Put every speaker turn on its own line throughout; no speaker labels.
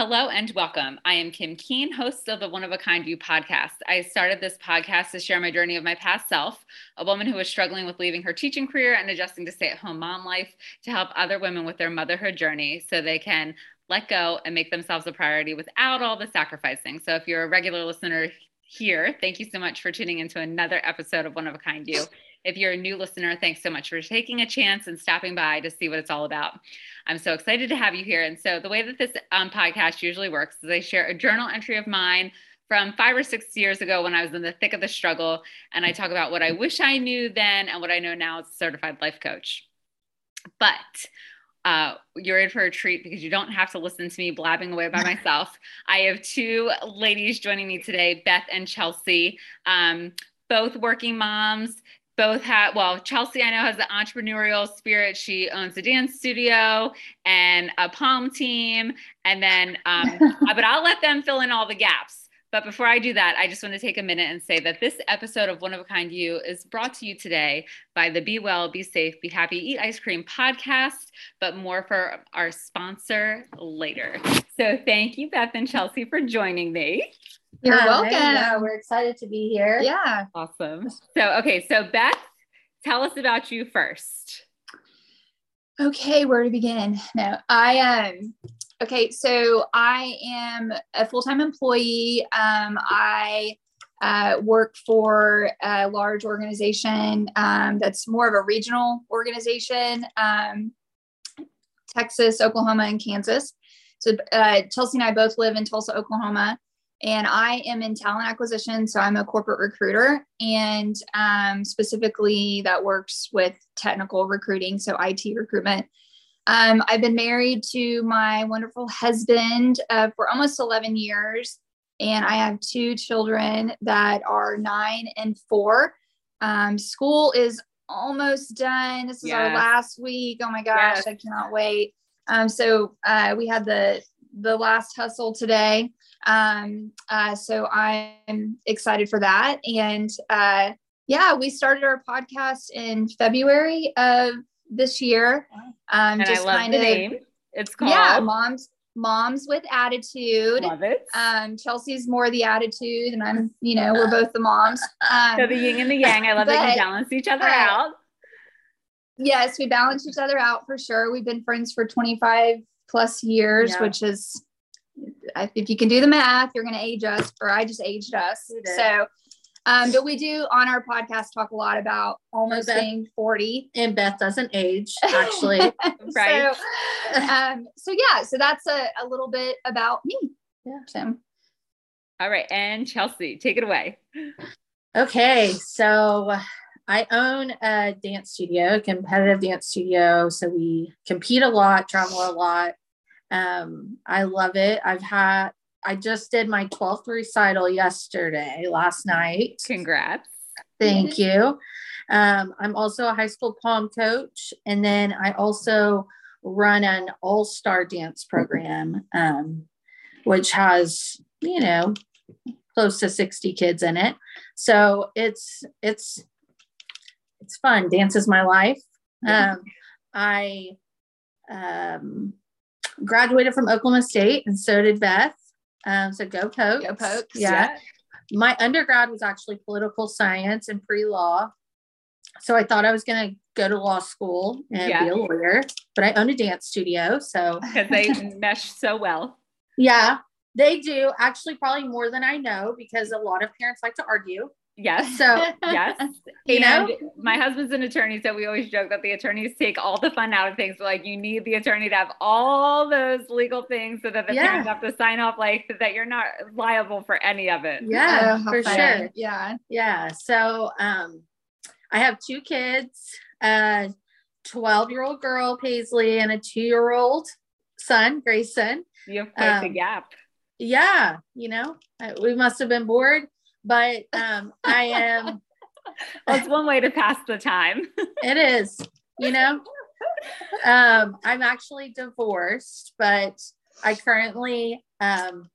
Hello and welcome. I am Kim Keane, host of the One of a Kind You podcast. I started this podcast to share my journey of my past self, a woman who was struggling with leaving her teaching career and adjusting to stay at home mom life, to help other women with their motherhood journey so they can let go and make themselves a priority without all the sacrificing. So if you're a regular listener here, thank you so much for tuning into another episode of One of a Kind You. If you're a new listener, thanks so much for taking a chance and stopping by to see what it's all about. I'm so excited to have you here. And so, the way that this um, podcast usually works is I share a journal entry of mine from five or six years ago when I was in the thick of the struggle. And I talk about what I wish I knew then and what I know now as a certified life coach. But uh, you're in for a treat because you don't have to listen to me blabbing away by myself. I have two ladies joining me today, Beth and Chelsea, um, both working moms both have well chelsea i know has the entrepreneurial spirit. She owns a dance studio and a palm team and then um, but i'll let them fill in all the gaps but before i do that i just want to take a minute and say that this episode of one of a kind you is brought to you today by the be well be safe be happy eat ice cream podcast but more for our sponsor later so thank you beth and chelsea for joining me
you're welcome. Yeah, we're excited to be here.
Yeah.
Awesome. So, okay. So, Beth, tell us about you first.
Okay, where to begin? No, I um okay, so I am a full-time employee. Um, I uh, work for a large organization um, that's more of a regional organization, um, Texas, Oklahoma, and Kansas. So uh, Chelsea and I both live in Tulsa, Oklahoma and I am in talent acquisition. So I'm a corporate recruiter, and um, specifically that works with technical recruiting, so IT recruitment. Um, I've been married to my wonderful husband uh, for almost 11 years, and I have two children that are nine and four. Um, school is almost done. This is yes. our last week. Oh my gosh, yes. I cannot wait. Um, so uh, we had the the last hustle today. Um, uh, so I'm excited for that. And uh, yeah, we started our podcast in February of this year.
Um, and just I love kind the of, name. It's called
yeah, moms moms with attitude.
Love it.
Um, Chelsea's more the attitude, and I'm, you know, we're both the moms.
Um, so the yin and the yang. I love but, that you balance each other uh, out.
Yes, we balance each other out for sure. We've been friends for 25 plus years, yeah. which is if you can do the math, you're going to age us, or I just aged us. So, um, but we do on our podcast talk a lot about almost Beth, being 40.
And Beth doesn't age, actually.
right. So, um, so yeah, so that's a, a little bit about me.
Yeah. So. All right. And Chelsea, take it away.
Okay. So I own a dance studio, a competitive dance studio. So we compete a lot, travel a lot. Um, I love it. I've had, I just did my 12th recital yesterday, last night.
Congrats.
Thank you. Um, I'm also a high school palm coach. And then I also run an all star dance program, um, which has, you know, close to 60 kids in it. So it's, it's, it's fun. Dance is my life. Um, I, um, graduated from Oklahoma State, and so did Beth. Um, so go Pokes.
Go Pokes.
Yeah. yeah. My undergrad was actually political science and pre law. So I thought I was going to go to law school and yeah. be a lawyer, but I own a dance studio. So
they mesh so well.
Yeah, they do actually, probably more than I know because a lot of parents like to argue.
Yes. So yes. you and know, my husband's an attorney, so we always joke that the attorneys take all the fun out of things. But Like you need the attorney to have all those legal things so that the yeah. parents have to sign off like that you're not liable for any of it.
Yeah, oh, for sure.
Yeah.
Yeah. So um I have two kids, a 12 year old girl, Paisley, and a two year old son, Grayson.
You have quite um, the gap.
Yeah. You know, we must have been bored but um, I am.
well, it's one way to pass the time.
it is, you know. Um, I'm actually divorced, but I currently, um,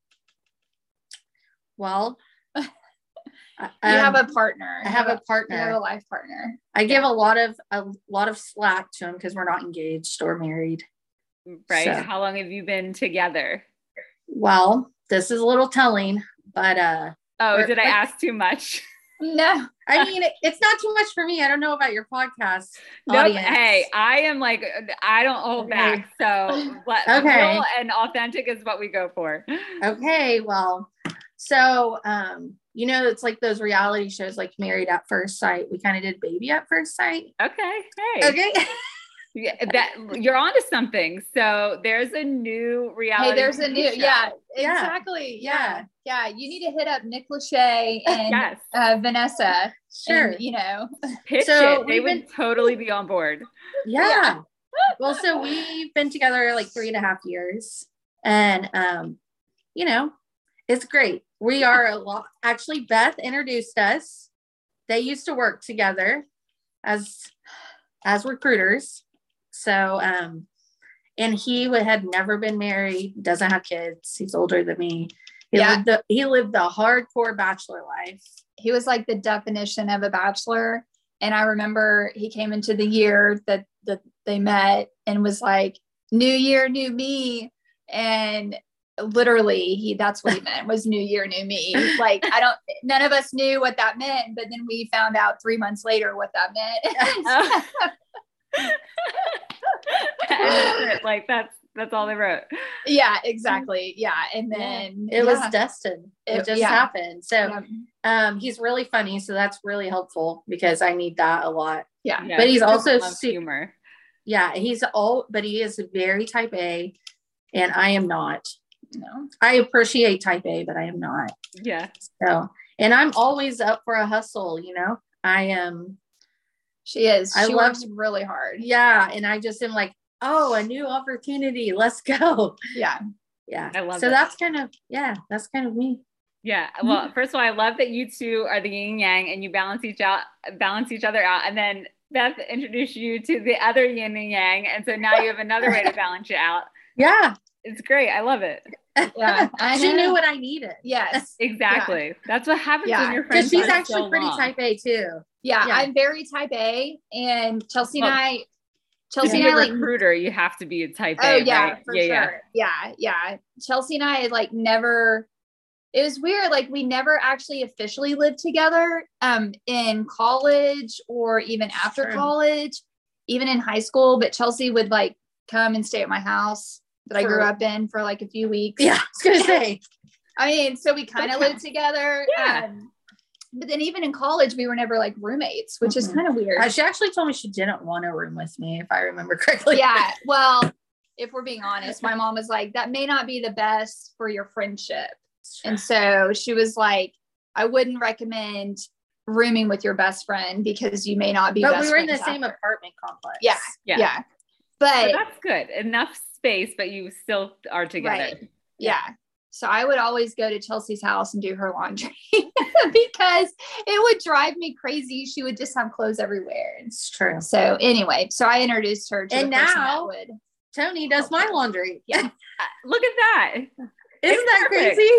well,
you have a partner.
I have, have a partner.
You have a life partner.
I yeah. give a lot of a lot of slack to him because we're not engaged or married.
Right. So. How long have you been together?
Well, this is a little telling, but uh
Oh, did I ask too much?
No.
I mean, it's not too much for me. I don't know about your podcast.
Nope.
audience.
Hey, I am like I don't hold
Okay.
back. So what
Okay.
real and authentic is what we go for.
Okay, well, so um, you know, it's like those reality shows like Married at First Sight. We kind of did Baby at First Sight.
Okay. Hey.
Okay.
Yeah, that you're onto something. So there's a new reality.
Hey, there's a new, yeah,
Yeah.
exactly. Yeah.
Yeah.
Yeah. You need to hit up Nick Lachey and
Yes.
uh, Vanessa.
sure.
And, you know,
Pitch
So
it. They would
been-
totally be on board.
Yeah. well, so we've been together like three and a half years. And um, you know, it's great. We are a lot actually Beth introduced us. They used to work together as as recruiters. So um and he would, had never been married, doesn't have kids. He's older than me. He
Yeah.
lived the he lived the hardcore bachelor life.
he was like the definition of a bachelor. And I remember he came into the year that, that they met and was like, New Year, new me. And literally he that's what he meant was new year new me like i don't none of us knew what that meant but then we found out three months later what that meant
that's it. like that's that's all they wrote.
yeah exactly yeah and then
It was destined. It,
It-
just
yeah.
happened. So
yeah,
um he's really funny. So that's really helpful because I need that a lot.
yeah.
Yeah,
But he's
people
also
love
su-
humor.
Yeah, he's all but he is very type A and I am not.
no
I appreciate type A, but I am not.
Yeah.
So and I'm always up for a hustle, you know. I am
she is
I
she
love-
works really hard
yeah, and I just am like, oh, a new opportunity. Let's go.
yeah
Yeah.
I love it.
so
it.
that's kind of yeah, that's kind of me.
Yeah. Well, first of all, I love that you two are the yin and yang and you balance each out, balance each other out. And then Beth introduced you to the other yin and yang. And so now you have another way to balance you out.
Yeah.
It's great. I love it.
Yeah
she knew what I needed.
yes
Exactly. That's what happens
Yeah.
when your friends
Because she's actually
so
pretty
long.
type A too.
Yeah,
Yeah.
I'm very type A, and Chelsea
Well,
and I, Chelsea and
a
I like.
recruiter, you have to be a type
Oh
A.
yeah,
right?
for
yeah,
sure.
yeah.
Yeah. yeah, Chelsea and I like never. It was weird. Like we never actually officially lived together, um, in college or even after
Sure.
college, even in high school. But Chelsea would like come and stay at my house that I grew up in for like a few weeks.
Yeah, I was gonna say.
I mean, so we kind of
Okay.
lived together.
Yeah.
Um, but then even in college, we were never like roommates, which is
Mhm.
kind of weird.
Uh, she actually told me she didn't want to room with me, if I remember correctly.
yeah. Well, if we're being honest, my mom was like, that may not be the best for your friendship. And so she was like, I wouldn't recommend rooming with your best friend because you may not be
but
best
we were in the
friends
same apartment complex.
Yeah.
Yeah.
Yeah.
So
But
that's good. Enough space, but you still are together.
Right. yeah. So I would always go to Chelsea's house and do her laundry because it would drive me crazy. She would just have clothes everywhere.
It's true.
so anyway, so I introduced her to
And
the
now-
that would.
Tony does my laundry.
Yeah.
Look at that.
Isn't that
Perfect.
crazy?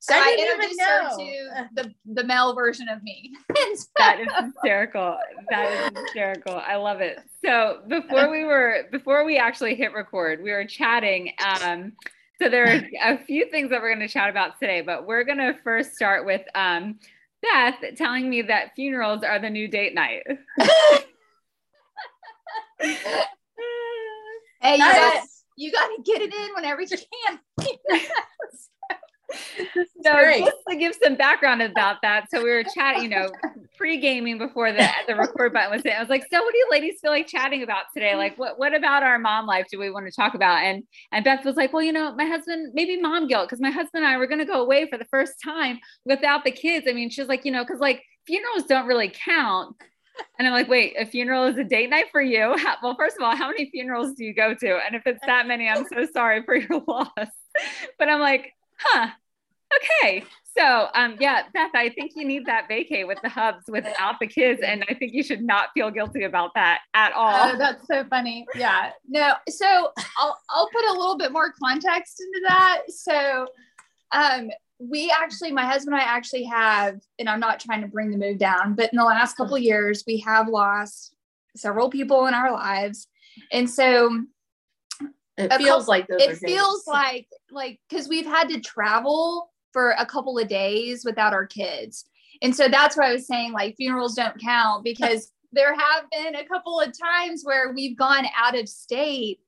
So I,
I didn't even
introduced her to the, the male version of me.
That is hysterical. That is hysterical. I love it. So before we were before we actually hit record, we were chatting. Um, so there are a few things that we're going to chat about today, but we're going to first start with um, Beth telling me that funerals are the new date night.
hey, you
is-
you got to get it in whenever you can.
So
great.
just to give some background about that, so we were chatting, you know, pre-gaming before the the record button was hit. I was like, "So, what do you ladies feel like chatting about today? Like, what what about our mom life do we want to talk about?" And and Beth was like, "Well, you know, my husband maybe mom guilt because my husband and I were going to go away for the first time without the kids. I mean, she's like, you know, because like funerals don't really count." And I'm like, wait, a funeral is a date night for you? Well, first of all, how many funerals do you go to? And if it's that many, I'm so sorry for your loss. But I'm like, huh, okay. So, um, yeah, Beth, I think you need that vacay with the hubs without the kids, and I think you should not feel guilty about that at all.
Oh, that's so funny. Yeah. No, so I'll I'll put a little bit more context into that. So um we actually my husband and I actually have and I'm not trying to bring the mood down, but in the last couple of years we have lost several people in our lives. And so
it feels
couple,
like those
it feels like like because we've had to travel for a couple of days without our kids. And so that's why i was saying like funerals don't count because there have been a couple of times where we've gone out of state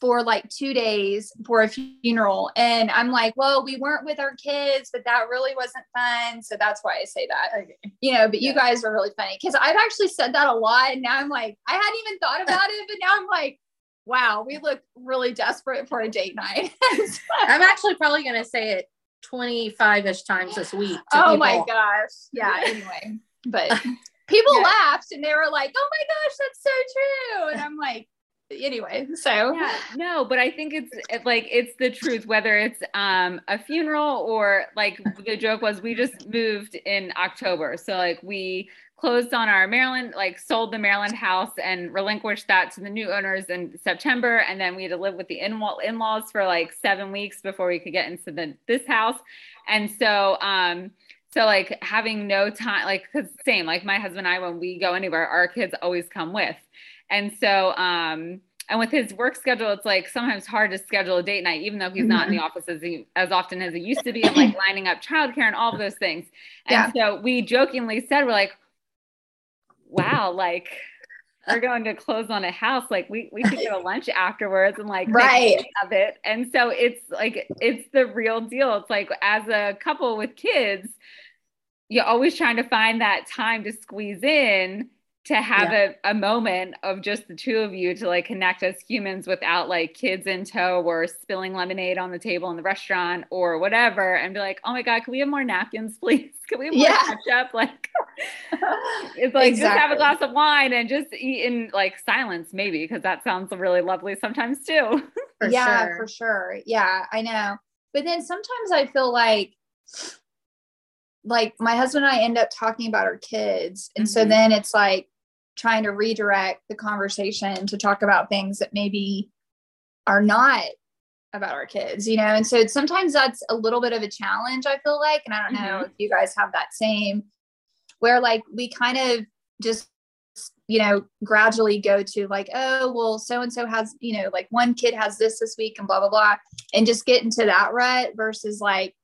for like two days for a funeral. And I'm like, well, we weren't with our kids, but that really wasn't fun. So that's why I say that, okay. you know, but yeah. you guys are really funny because I've actually said that a lot. And now I'm like, I hadn't even thought about it, but now I'm like, wow, we look really desperate for a date night.
I'm actually probably going to say it 25 ish times this week.
Oh people. my gosh. Yeah. Anyway, but people yeah. laughed and they were like, oh my gosh, that's so true. And I'm like, anyway so.
Yeah no but i think it's like it's the truth whether it's um a funeral or like the joke was we just moved in october. So like we closed on our maryland like sold the maryland house and relinquished that to the new owners in september. And then we had to live with the in- in-laws for like seven weeks before we could get into the this house. And so um so like having no time like because same like my husband and i when we go anywhere our kids always come with and so, um, and with his work schedule, it's like sometimes hard to schedule a date night, even though he's not in the mm-hmm. office as, he, as often as he used to be, and like lining up childcare and all of those things. And yeah. so we jokingly said, we're like, wow, like we're going to close on a house. Like we, we could go to lunch afterwards and like
right
of it. And so it's like, it's the real deal. It's like as a couple with kids, you're always trying to find that time to squeeze in to have yeah. a, a moment of just the two of you to like connect as humans without like kids in tow or spilling lemonade on the table in the restaurant or whatever and be like oh my god can we have more napkins please can we have more yeah. ketchup like it's like exactly. just have a glass of wine and just eat in like silence maybe because that sounds really lovely sometimes too
for yeah sure. for sure yeah i know but then sometimes i feel like like my husband and I end up talking about our kids. And mm-hmm. so then it's like trying to redirect the conversation to talk about things that maybe are not about our kids, you know? And so sometimes that's a little bit of a challenge, I feel like. And I don't know mm-hmm. if you guys have that same, where like we kind of just, you know, gradually go to like, oh, well, so and so has, you know, like one kid has this this week and blah, blah, blah, and just get into that rut versus like,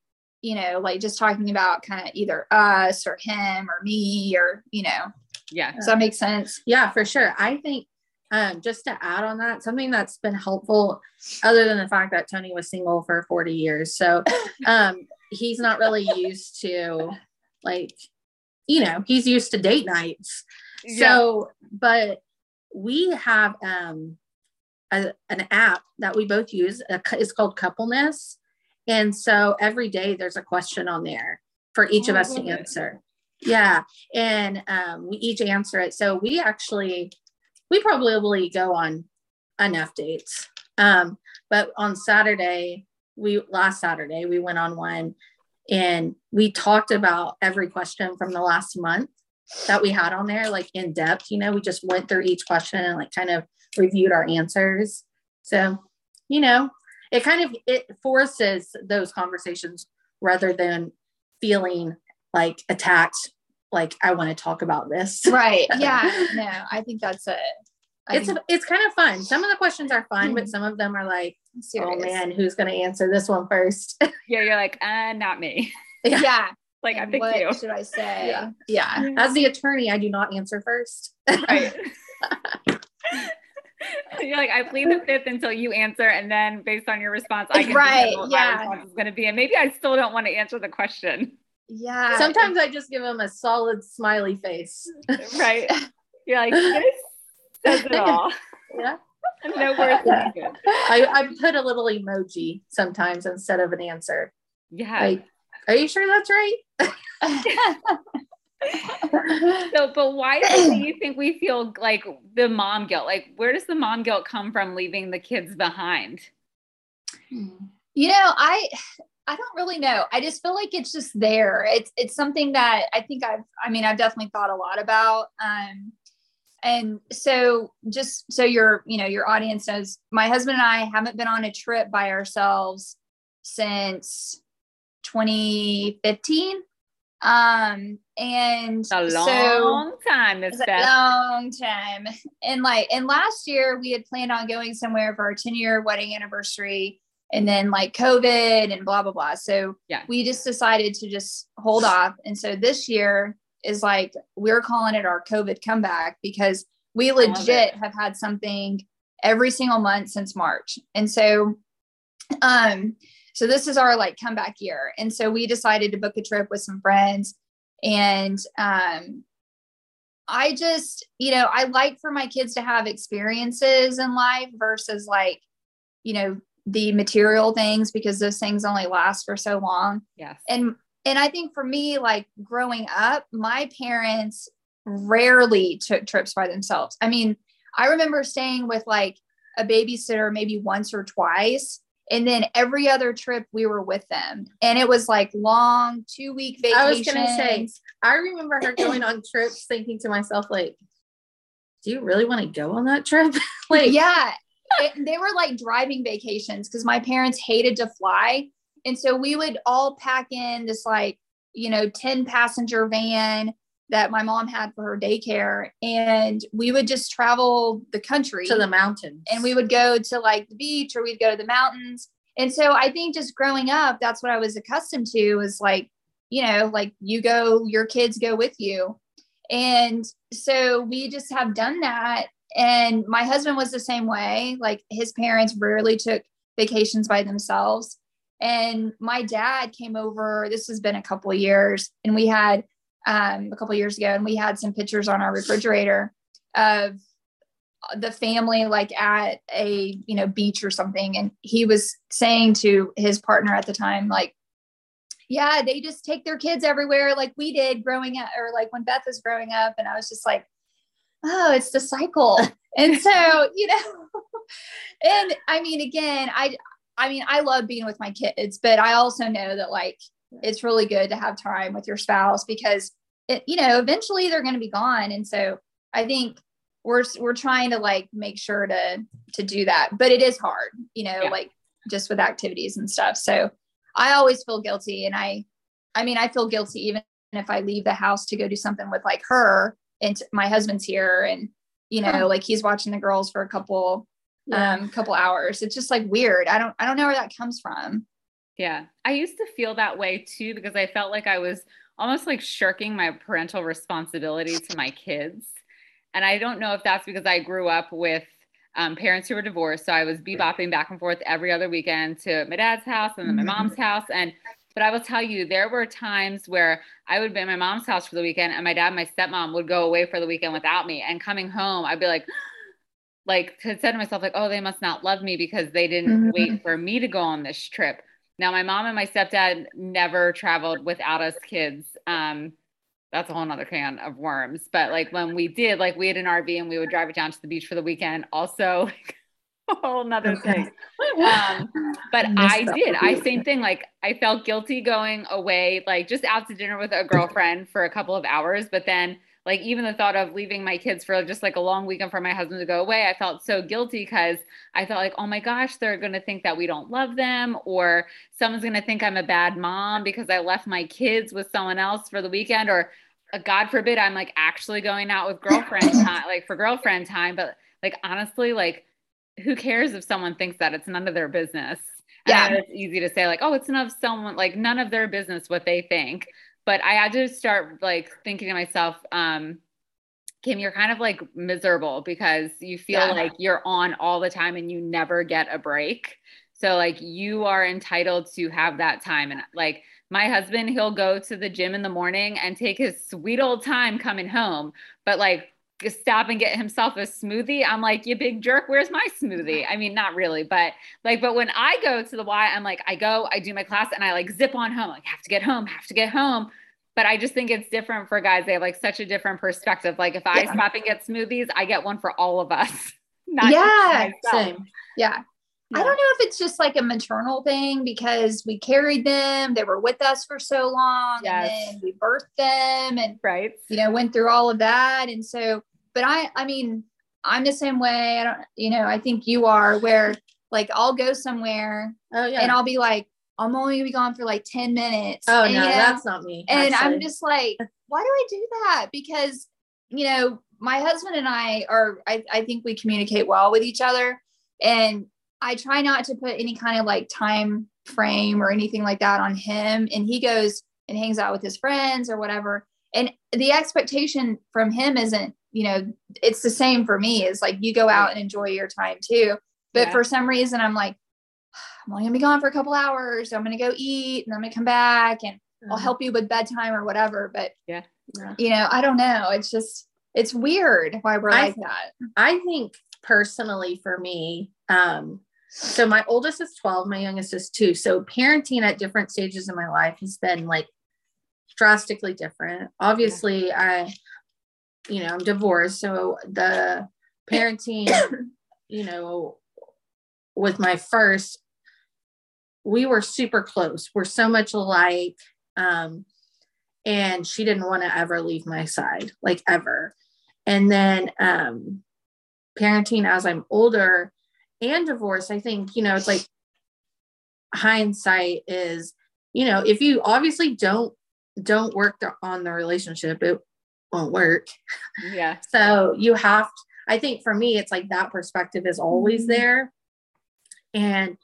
you know, like just talking about kind of either us or him or me or, you know,
yeah.
Does that make sense?
Yeah, for sure. I think um, just to add on that, something that's been helpful, other than the fact that Tony was single for 40 years. So um, he's not really used to, like, you know, he's used to date nights. Yeah. So, but we have um, a, an app that we both use. It's called Coupleness. And so every day there's a question on there for each oh, of us to answer. Yeah. And um, we each answer it. So we actually, we probably go on enough dates. Um, but on Saturday, we last Saturday, we went on one and we talked about every question from the last month that we had on there, like in depth. You know, we just went through each question and like kind of reviewed our answers. So, you know, it kind of it forces those conversations rather than feeling like attacked like i want to talk about this.
Right yeah no i think that's it.
I it's think- a, it's kind of fun. Some of the questions are fun mm-hmm. but some of them are like oh, man who's going to answer this one first?
Yeah you're like uh not me.
Yeah, yeah.
like i think what you.
should i say? Yeah. yeah.
As the attorney i do not answer first. Right.
You're like, I plead the fifth until you answer, and then based on your response, I can
right, yeah.
my response is going to be, and maybe I still don't want to answer the question.
Yeah.
Sometimes I just give them a solid smiley face.
right. You're like, this says it all.
Yeah.
no words. Yeah.
I, I put a little emoji sometimes instead of an answer.
Yeah.
Like, are you sure that's right?
so, but why do you think we feel like the mom guilt? Like, where does the mom guilt come from leaving the kids behind? Hmm.
You know, I I don't really know. I just feel like it's just there. It's it's something that I think I've I mean I've definitely thought a lot about. Um and so just so your you know your audience knows my husband and I haven't been on a trip by ourselves since 2015. Um, and
a long
so,
time, Miss
a long time. And like, and last year we had planned on going somewhere for our 10 year wedding anniversary and then like COVID and blah, blah, blah. So
Yeah.
we just decided to just hold off. And so this year is like, we're calling it our COVID comeback because we legit have had something every single month since March. And so, um, so this is our like comeback year. And so we decided to book a trip with some friends and, um, I just, you know, I like for my kids to have experiences in life versus like, you know, the material things because those things only last for so long.
Yes.
And and I think for me, like growing up, my parents rarely took trips by themselves. I mean, I remember staying with like a babysitter maybe once or twice. And then every other trip we were with them. And it was like long two week vacations.
I was gonna say, I remember her going on trips thinking to myself, like, do you really want to go on that trip? like,
yeah it, they were like driving vacations because my parents hated to fly. And so we would all pack in this like you know 10 passenger van that my mom had for her daycare and we would just travel the country.
To the mountains.
and we would go to like the beach or we'd go to the mountains. And so i think just growing up that's what i was accustomed to was like you know like you go your kids go with you. And so we just have done that and my husband was the same way. Like his parents rarely took vacations by themselves. And my dad came over this has been a couple years and we had um, a couple years ago and we had some pictures on our refrigerator of the family like at a you know beach or something. And he was saying to his partner at the time like yeah they just take their kids everywhere like we did growing up or like when beth was growing up. And i was just like oh it's the cycle. And so you know and i mean again i i mean i love being with my kids but i also know that like it's really good to have time with your spouse because it you know eventually they're going to be gone. And so i think we're we're trying to like make sure to to do that but it is hard you know
Yeah.
like just with activities and stuff. So i always feel guilty and i i mean i feel guilty even if i leave the house to go do something with like her and my husband's here and you know
Huh.
like he's watching the girls for a couple
Yeah.
um couple hours it's just like weird i don't i don't know where that comes from
Yeah. I used to feel that way too because I felt like I was almost like shirking my parental responsibility to my kids. And I don't know if that's because I grew up with um, parents who were divorced. So I was bebopping back and forth every other weekend to my dad's house and then my
Mhm.
mom's house. And but I will tell you, there were times where I would be at my mom's house for the weekend and my dad and my stepmom would go away for the weekend without me. And coming home, I'd be like, like had said to myself, like, oh, they must not love me because they didn't
Mhm.
wait for me to go on this trip. Now, my mom and my stepdad never traveled without us kids. Um, that's a whole nother can of worms. But like when we did, like we had an RV and we would drive it down to the beach for the weekend. Also, whole nother
Okay.
thing. Um, but
Missed
I did. I same thing. Like I felt guilty going away, like just out to dinner with a girlfriend for a couple of hours. But then, like even the thought of leaving my kids for just like a long weekend for my husband to go away, I felt so guilty because I felt like, oh my gosh, they're gonna think that we don't love them, or someone's gonna think I'm a bad mom because I left my kids with someone else for the weekend, or uh, God forbid I'm like actually going out with girlfriend time, like for girlfriend time. But like honestly, like who cares if someone thinks that it's none of their business.
Yeah.
it's easy to say like, oh, it's none of someone like none of their business what they think. But I had to start like thinking to myself, um, Kim, you're kind of like miserable because you feel
Yeah.
like you're on all the time and you never get a break. So like you are entitled to have that time. And like my husband, he'll go to the gym in the morning and take his sweet old time coming home. But like stop and get himself a smoothie. I'm like, you big jerk, where's my smoothie? I mean, not really, but like, but when I go to the Y, I'm like, I go, I do my class and I like zip on home, like have to get home, have to get home. But I just think it's different for guys. They have like such a different perspective. Like if I
Yeah.
stop and get smoothies, I get one for all of us. Not
Yeah.
Same.
yeah I don't know if it's just like a maternal thing because we carried them, they were with us for so long,
Yes.
and then we birthed them and
Right.
you know went through all of that. And so, but I I mean, I'm the same way. I don't, you know, I think you are where like I'll go somewhere
Oh yeah.
and I'll be like, I'm only gonna be gone for like 10 minutes.
Oh
and,
no,
you know,
that's not me.
and
actually.
I'm just like, why do I do that? Because, you know, my husband and I are, I, I think we communicate well with each other. And I try not to put any kind of like time frame or anything like that on him. And he goes and hangs out with his friends or whatever. And the expectation from him isn't, you know, it's the same for me. It's like you go out and enjoy your time too. But
Yeah.
for some reason, I'm like, I'm only gonna be gone for a couple hours. I'm gonna go eat and I'm gonna come back and I'll
Mhm.
help you with bedtime or whatever. But
Yeah.
you know, I don't know. It's just it's weird why we're
I-
like that.
I think personally for me, um, so my oldest is 12, my youngest is two. So parenting at different stages in my life has been like drastically different. Obviously, I, you know, I'm divorced. So the parenting, you know, with my first, we were super close. We're so much alike. Um, and she didn't want to ever leave my side, like ever. And then um parenting as I'm older and divorced, I think, you know, it's like hindsight is, you know, if you obviously don't don't work on the relationship, it won't work.
Yeah.
So you have to, I think for me, it's like that perspective is always
Mhm.
there. And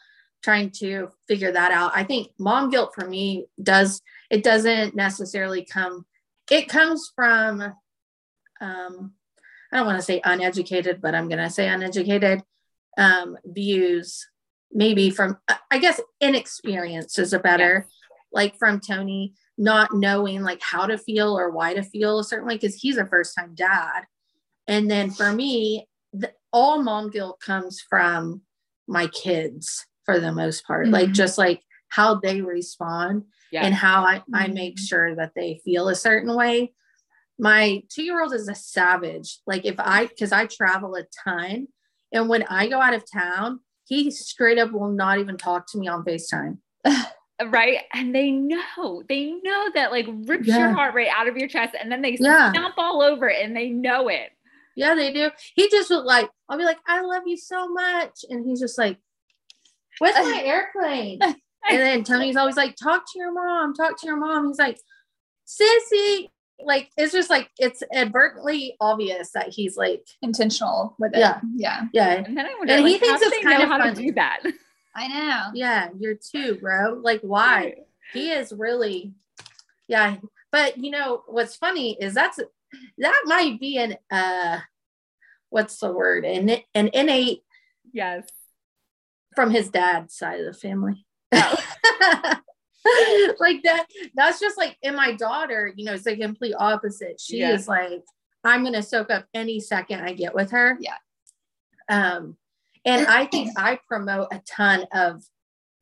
trying to figure that out. I think mom guilt for me does, it doesn't necessarily come, it comes from, um, I don't want to say uneducated, but I'm going to say uneducated um, views, maybe from, I guess, inexperience is a better, like from Tony, not knowing like how to feel or why to feel a certain way because he's a first time dad. And then for me, the, all mom guilt comes from my kids for the most part, like
Mhm.
just like how they respond
Yeah.
and how I, I make
Mhm.
sure that they feel a certain way. My two year old is a savage. Like if I, because I travel a ton, and when I go out of town, he straight up will not even talk to me on FaceTime.
Uh, right. And they know, they know that like rips your heart rate out of your chest and then they
Yeah.
stomp all over it and they know it.
Yeah, they do. He just was like, I'll be like, I love you so much. And he's just like, Where's my airplane? And then Tony's always like, Talk to your mom, talk to your mom. He's like, Sissy. Like, it's just like, it's advertently obvious that he's like,
Intentional with it.
Yeah.
Yeah.
yeah,
And then I wonder,
And he
like, how
thinks
do
it's
they
kind
know
of
how to do that.
I know.
yeah, you're two, bro. Like, why? He is really, yeah. But you know, what's funny is that's that might be an uh what's the word? An an innate
Yes.
from his dad's side of the family.
Oh.
like that, that's just like in my daughter, you know, it's like complete opposite. She is like, I'm gonna soak up any second I get with her.
Yeah.
Um, and I think I promote a ton of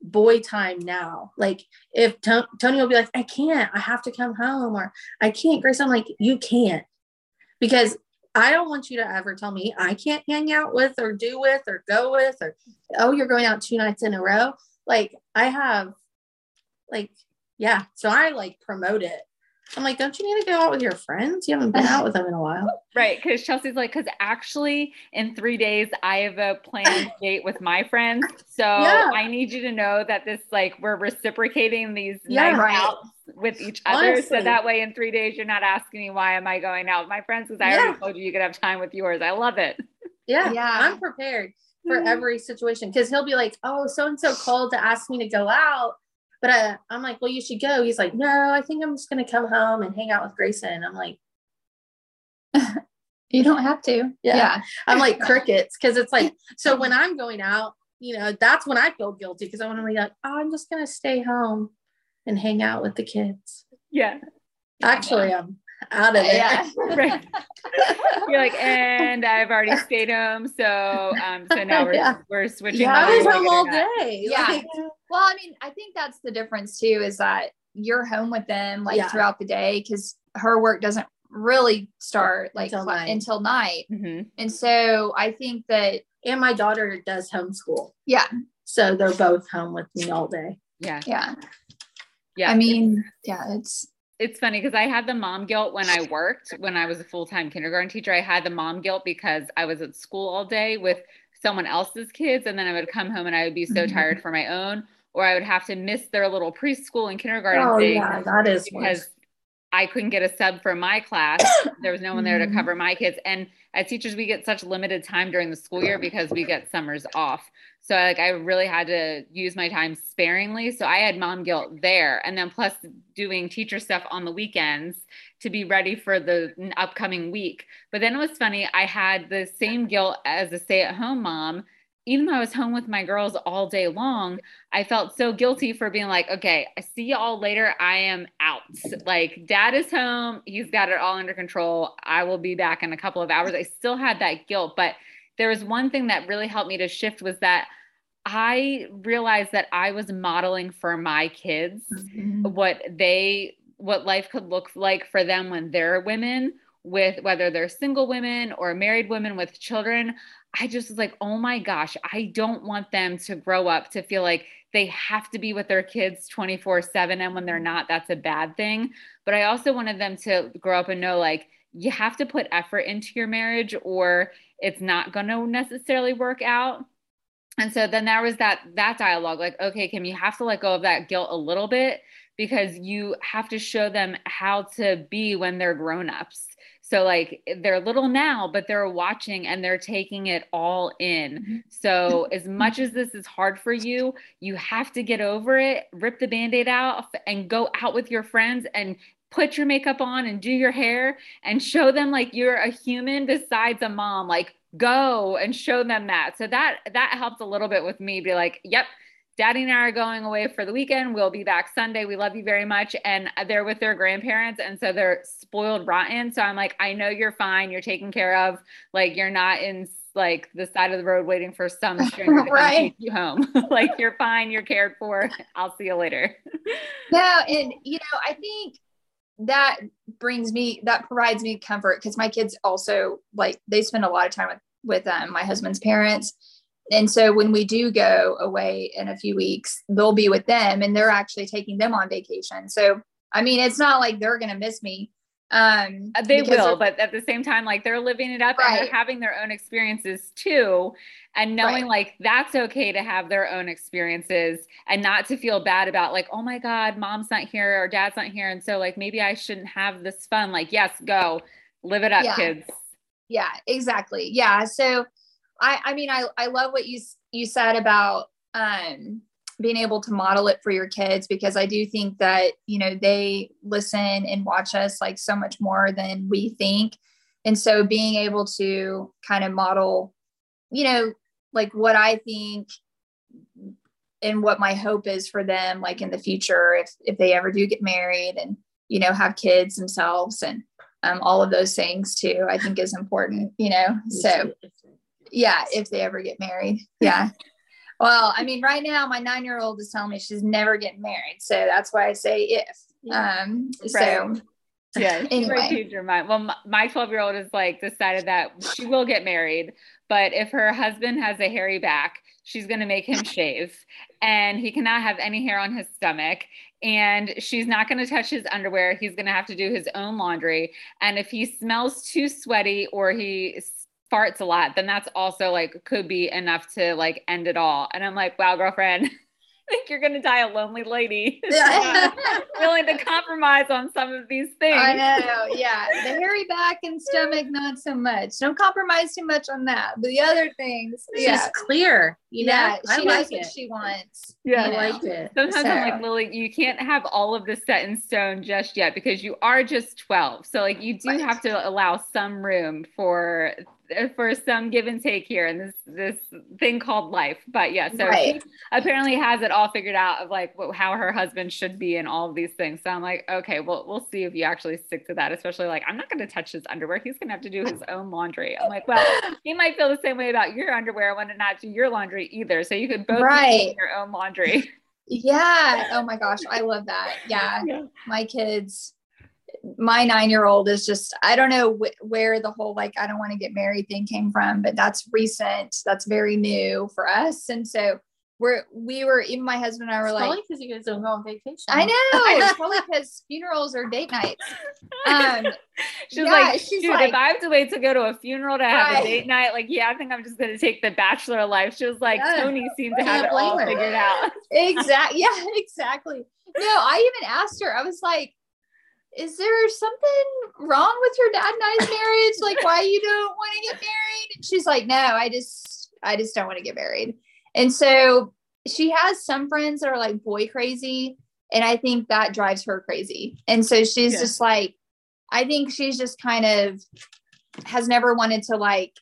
boy time now. Like if To- Tony will be like, I can't, I have to come home, or I can't, Grace. I'm like, you can't, because I don't want you to ever tell me I can't hang out with or do with or go with or oh, you're going out two nights in a row. Like I have like, yeah. So I like promote it. I'm like, don't you need to go out with your friends? You haven't been out with them in a while.
Right. Because Chelsea's like, because actually, in three days, I have a planned date with my friends. So
Yeah.
I need you to know that this, like, we're reciprocating these
Yeah.
night
Right.
outs with each other.
Honestly.
So that way, in three days, you're not asking me, why am I going out with my friends? Because I
Yeah.
already told you you could have time with yours. I love it.
Yeah.
Yeah.
I'm prepared for mm-hmm. every situation because he'll be like, oh, so and so called to ask me to go out. But uh, I'm like, well, you should go. He's like, no, I think I'm just going to come home and hang out with Grayson. I'm like,
You don't have to.
Yeah.
Yeah.
I'm like crickets because it's like, so when I'm going out, you know, that's when I feel guilty because I want to be like, oh, I'm just going to stay home and hang out with the kids.
Yeah.
Actually, I'm out of there.
Yeah.
Right. You're like, and I've already stayed home. So, um, so now we're,
Yeah.
we're switching.
Yeah, I was home
like it or
all day.
Yeah.
Like,
Well, I mean, I think that's the difference too, is that you're home with them like
Yeah.
throughout the day because her work doesn't really start like
Until night.
until night.
Mhm.
And so I think that,
and my daughter does homeschool.
yeah,
So they're both home with me all day.
Yeah.
yeah.
Yeah.
I mean, yeah, it's
it's funny because I had the mom guilt when I worked, when I was a full time kindergarten teacher. I had the mom guilt because I was at school all day with someone else's kids. And then I would come home and I would be so
Mhm.
tired for my own. or I would have to miss their little preschool and kindergarten
Oh,
thing
yeah, that is
because
worse.
I couldn't get a sub for my class. There was no one there to
Mhm.
cover my kids. And as teachers, we get such limited time during the school year because we get summers off. So like I really had to use my time sparingly. So I had mom guilt there. And then plus doing teacher stuff on the weekends to be ready for the upcoming week. But then it was funny, I had the same guilt as a stay-at-home mom. Even though I was home with my girls all day long, I felt so guilty for being like, okay, I see you all later. I am out. Like, dad is home. He's got it all under control. I will be back in a couple of hours. I still had that guilt, but there was one thing that really helped me to shift was that I realized that I was modeling for my kids
Mhm.
what they what life could look like for them when they're women with whether they're single women or married women with children i just was like oh my gosh i don't want them to grow up to feel like they have to be with their kids 24 7 and when they're not that's a bad thing. But i also wanted them to grow up and know like you have to put effort into your marriage or it's not going to necessarily work out. And so then there was that that dialogue like okay kim you have to let go of that guilt a little bit because you have to show them how to be when they're grown-ups so like they're little now but they're watching and they're taking it all in. Mm-hmm. So as much as this is hard for you you have to get over it rip the band-aid out and go out with your friends and put your makeup on and do your hair and show them like you're a human besides a mom like go and show them that. So that that helped a little bit with me be like yep daddy and i are going away for the weekend. We'll be back sunday. We love you very much. And they're with their grandparents and so they're spoiled rotten. So i'm like i know you're fine. You're taken care of. Like you're not in like the side of the road waiting for some stranger to
Right.
take you home. Like you're fine. You're cared for. I'll see you later.
No, and you know, I think that brings me that provides me comfort because my kids also like they spend a lot of time with with um, my husband's parents and so when we do go away in a few weeks they'll be with them and they're actually taking them on vacation so i mean it's not like they're going to miss me um
Uh, They will, but at the same time, like they're living it up and they're having their own experiences too. And knowing
Right.
like that's okay to have their own experiences and not to feel bad about like, oh my God, mom's not here or dad's not here. And so like maybe I shouldn't have this fun. Like, yes, go live it up,
Yeah.
kids.
yeah exactly yeah so i i mean i i love what you you said about um being able to model it for your kids because i do think that you know they listen and watch us like so much more than we think. And so being able to kind of model you know like what i think and what my hope is for them like in the future if if they ever do get married and you know have kids themselves and um, all of those things too i think is important you know so yeah if they ever get married yeah well i mean right now my nine year old is telling me she's never getting married so that's why i say if um so
Right. Yeah,
Anyway.
change her mind. Well, my 12 year old is like decided that she will get married, but if her husband has a hairy back, she's going to make him shave and he cannot have any hair on his stomach. And she's not going to touch his underwear. He's going to have to do his own laundry. And if he smells too sweaty or he farts a lot, then that's also like could be enough to like end it all. And I'm like, wow, girlfriend. I think you're gonna die a lonely lady.
Yeah.
willing to compromise on some of these things.
I know, yeah. The hairy back and stomach, not so much. Don't compromise too much on that. But the other things,
It's
yeah,
just clear. You know,
yeah.
I
She knows
like
what
it.
she wants.
Yeah.
I
you know.
liked it.
Sometimes I'm like, Lily, you can't have all of this set in stone just yet because you are just 12. So like you do
Right.
have to allow some room for for some give and take here in this this thing called life. But yeah, so
Right.
apparently has it all figured out of like what, how her husband should be and all of these things. So I'm like, okay, well, we'll see if you actually stick to that. Especially like, I'm not going to touch his underwear. He's going to have to do his own laundry. I'm like, well, he might feel the same way about your underwear when to not do your laundry either. So you could both
Right.
your own laundry.
Yeah. Oh my gosh, I love that. Yeah.
Yeah.
My kids, my nine year old is just, I don't know wh- where the whole like, I don't want to get married thing came from, but that's recent. That's very new for us. And so we're we were even my husband and I were
It's
like,
probably because you guys don't go on vacation.
I know, it's probably because funerals are date nights. Um,
She was
Yeah,
like,
she's
shoot,
like-
if I have to wait to go to a funeral to have
Right.
a date night, like, yeah, I think I'm just gonna take the bachelor life. She was like,
Yeah.
Tony seemed to have it all
her.
figured out.
exactly. Yeah, exactly. No, I even asked her. I was like, "Is there something wrong with your dad and I's marriage? Like, why you don't want to get married?" And she's like, "No, I just, I just don't want to get married." And so she has some friends that are like boy crazy, and I think that drives her crazy. And so she's
Yeah.
just like, I think she's just kind of has never wanted to like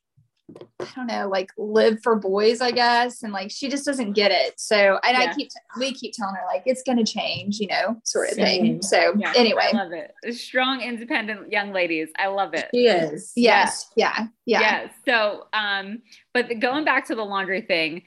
I don't know, like live for boys, I guess. And like she just doesn't get it. So, and I
Yeah.
keep, we keep telling her like it's going to change, you know, sort of
Same.
thing. So,
Yeah,
anyway,
I love it. Strong, independent young ladies. I love it.
She is.
yes, yeah, yeah.
Yeah. So, um, but the- going back to the laundry thing,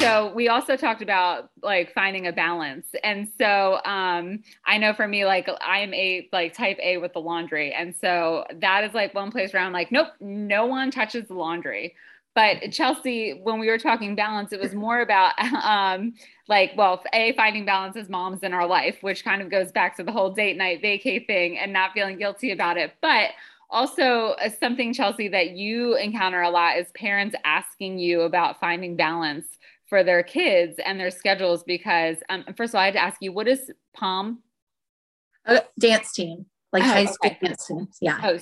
so we also talked about like finding a balance. And so, um, I know for me, like I'm a like type A with the laundry. And so that is like one place where I'm like, nope, no one touches the laundry. But Chelsea, when we were talking balance, it was more about um, like, well, a finding balance as moms in our life, which kind of goes back to the whole date night vacay thing and not feeling guilty about it. But also uh, something chelsea that you encounter a lot is parents asking you about finding balance for their kids and their schedules because um, first of all i had to ask you what is pom
Uh, dance team, like
Oh,
high school
okay.
dance teams. Yeah.
oh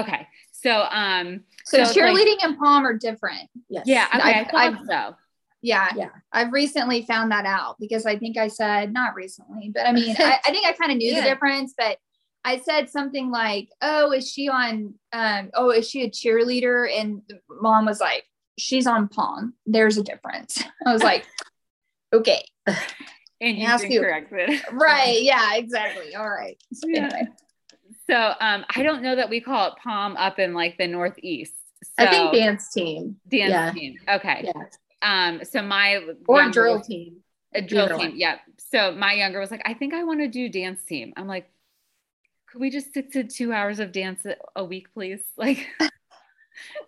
okay so um
So,
it's like-
cheerleading and pom are different.
Yes.
yeah okay, I,
I-
thought
I've-
so
Yeah.
Yeah.
I've recently found that out because I think I said, not recently, but I mean, I, I think I kind of knew
Yeah.
the difference, but I said something like, oh, is she on, um, oh, is she a cheerleader? And mom was like, she's on pom. There's a difference. I was like, okay.
and you
Ask
been
you.
corrected
Right. Yeah, exactly. All right. So
Yeah.
anyway.
so um i don't know that we call it pom up in like the northeast so,
I think dance team.
dance
yeah.
team okay
Yeah.
um so my
Or
younger
drill team.
a drill
Either
team.
one.
Yeah. So my younger was like, I think I want to do dance team. I'm like, could we just stick to two hours of dance a- week, please? Like,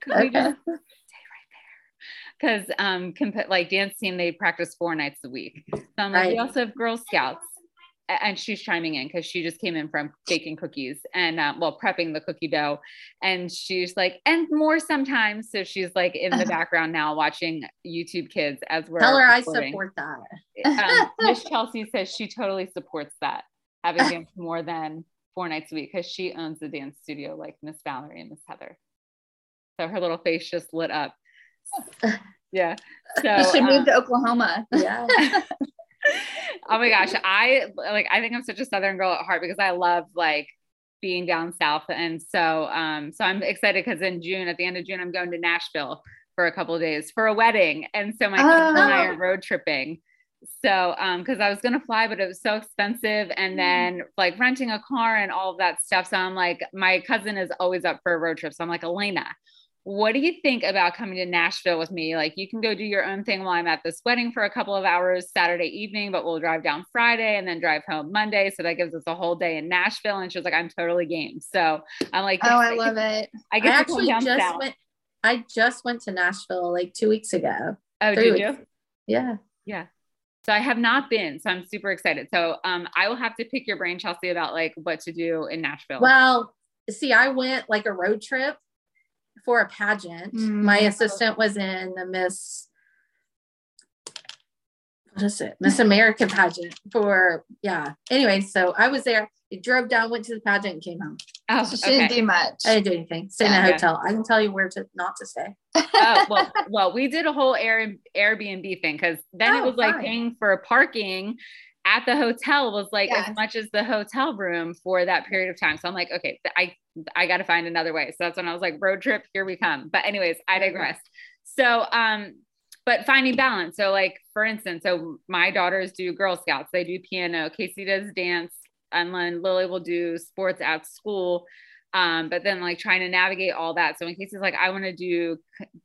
could we just stay right there? Because um, comp- like dance team, they practice four nights a week. So I'm like, we also have Girl Scouts. And she's chiming in because she just came in from baking cookies and uh, well, prepping the cookie dough. And she's like, and more sometimes. So she's like in the background now watching YouTube kids as we're
Tell her I support that.
um, Miss Chelsea says she totally supports that having danced more than four nights a week because she owns the dance studio like Miss Valerie and Miss Heather. So her little face just lit up. Yeah. So
you should move
um,
to Oklahoma.
Yeah.
oh my gosh, I like I think I'm such a southern girl at heart because I love like being down south. And so um so I'm excited because in June, at the end of June, I'm going to Nashville for a couple of days for a wedding. And so my kids and I
Oh.
are road tripping. So um because I was gonna fly, but it was so expensive and then like renting a car and all of that stuff. So I'm like, my cousin is always up for a road trip. So I'm like, Elena, what do you think about coming to Nashville with me? Like, you can go do your own thing while I'm at this wedding for a couple of hours Saturday evening, but we'll drive down Friday and then drive home Monday. So that gives us a whole day in Nashville. And she was like, I'm totally game. So I'm like,
Oh, I love it.
I
I
get to
actually just
south.
went I just went to Nashville like two weeks ago.
oh, did
weeks.
you?
Yeah. Yeah.
So I have not been. So I'm super excited. So um, I will have to pick your brain, Chelsea, about like what to do in Nashville.
Well, see, I went like a road trip for a pageant.
Mm.
My assistant was in the Miss what is it? Miss America pageant for yeah. Anyway, so I was there. I drove down, went to the pageant, and came home.
oh,
So she didn't do much.
I didn't do anything. Stay in a hotel. I can tell you where to not to stay.
oh well well we did a whole Air, airbnb thing because then it
Oh,
was like paying for parking at the hotel was like
Yeah.
as much as the hotel room for that period of time so i'm like okay i i got to find another way so that's when i was like road trip here we come but anyways i digress so um but finding balance so like for instance so my daughters do girl scouts they do piano casey does dance and then lily will do sports at school um, but then like trying to navigate all that. So in Casey's like, I want to do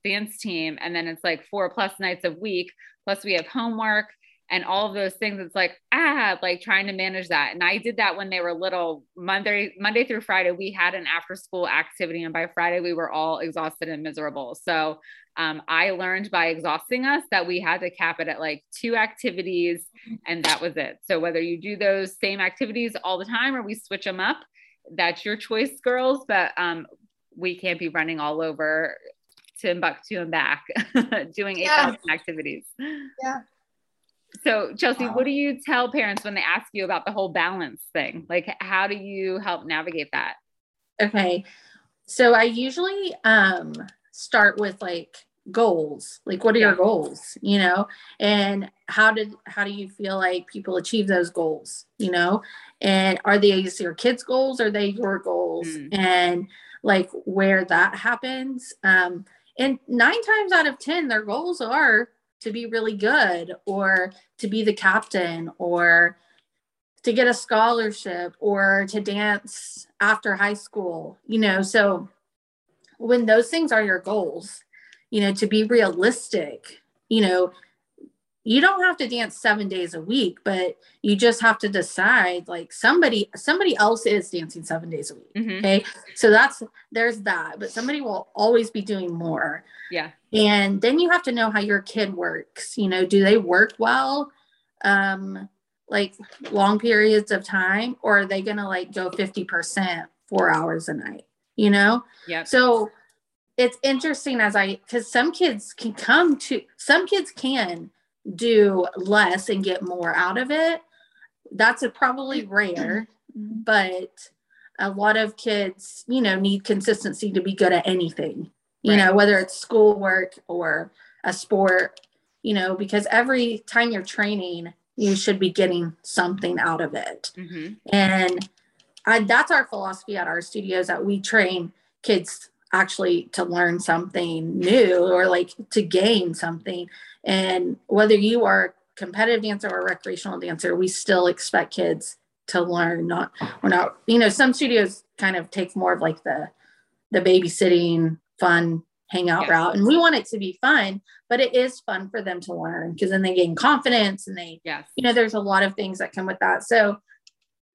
dance team, and then it's like four plus nights a week, plus we have homework and all of those things. It's like ah, like trying to manage that. And I did that when they were little. Monday, Monday through Friday, we had an after school activity, and by Friday we were all exhausted and miserable. So um, I learned by exhausting us that we had to cap it at like two activities and that was it. So whether you do those same activities all the time or we switch them up, that's your choice, girls. But um, we can't be running all over Timbuktu and back doing 8,000 yeah. activities.
Yeah.
So, Chelsea, wow. what do you tell parents when they ask you about the whole balance thing? Like, how do you help navigate that?
Okay. So, I usually um, start with like goals. Like what are yeah. your goals you know? And how did how do you feel like people achieve those goals you know? And are these your kids goals? Are they your goals? Mm. and like where that happens um and nine times out of ten their goals are to be really good or to be the captain or to get a scholarship or to dance after high school you know? So when those things are your goals you know, to be realistic, you know, you don't have to dance seven days a week, but you just have to decide like somebody, somebody else is dancing seven days a week. Mm-hmm. Okay. So that's, there's that, but somebody will always be doing more.
Yeah.
And then you have to know how your kid works. You know, do they work well? Um, like long periods of time, or are they going to like go 50% four hours a night? You know?
Yeah.
So it's interesting as I because some kids can come to some kids can do less and get more out of it. That's a probably rare, but a lot of kids, you know, need consistency to be good at anything, you right. know, whether it's schoolwork or a sport, you know, because every time you're training, you should be getting something out of it. Mm-hmm. And I, that's our philosophy at our studios that we train kids actually to learn something new or like to gain something. And whether you are a competitive dancer or a recreational dancer, we still expect kids to learn. Not we're not, you know, some studios kind of take more of like the the babysitting fun hangout route. And we want it to be fun, but it is fun for them to learn because then they gain confidence and they,
yes.
you know, there's a lot of things that come with that. So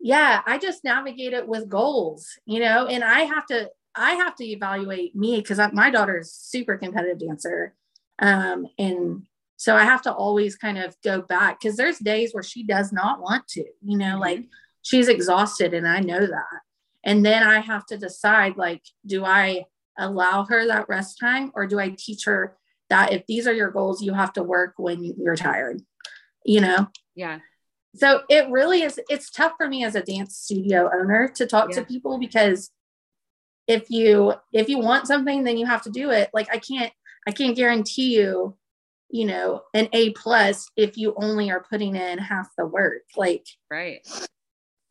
yeah, I just navigate it with goals, you know, and I have to I have to evaluate me because my daughter is super competitive dancer. Um, and so I have to always kind of go back because there's days where she does not want to, you know, mm-hmm. like she's exhausted and I know that. And then I have to decide like, do I allow her that rest time or do I teach her that if these are your goals, you have to work when you're tired, you know?
Yeah.
So it really is, it's tough for me as a dance studio owner to talk yeah. to people because if you if you want something then you have to do it. Like i can't i can't guarantee you you know an a plus if you only are putting in half the work like
right.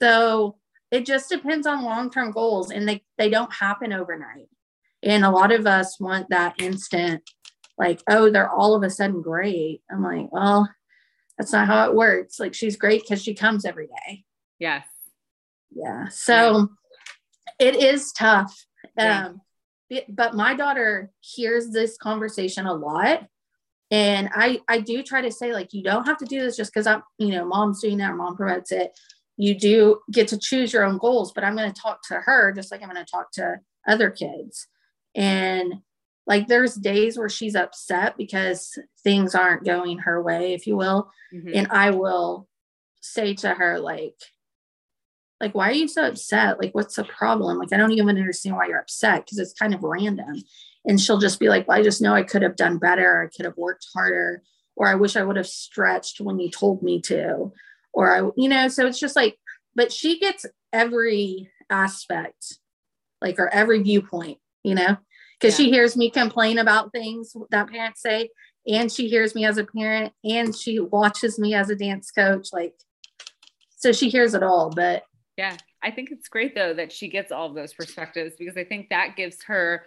So it just depends on long-term goals and they they don't happen overnight. And a lot of us want that instant like oh they're all of a sudden great. I'm like well that's not how it works like she's great because she comes every day
yes
yeah so yeah. it is tough yeah. Um, but my daughter hears this conversation a lot. And I, I do try to say, like, you don't have to do this just because I'm, you know, mom's doing that or mom promotes it. You do get to choose your own goals, but I'm going to talk to her just like I'm going to talk to other kids. And like, there's days where she's upset because things aren't going her way, if you will. Mm-hmm. And I will say to her, like, like why are you so upset like what's the problem like i don't even understand why you're upset because it's kind of random and she'll just be like well i just know i could have done better i could have worked harder or i wish i would have stretched when you told me to or i you know so it's just like but she gets every aspect like or every viewpoint you know because yeah. she hears me complain about things that parents say and she hears me as a parent and she watches me as a dance coach like so she hears it all but
yeah. I think it's great though that she gets all of those perspectives because I think that gives her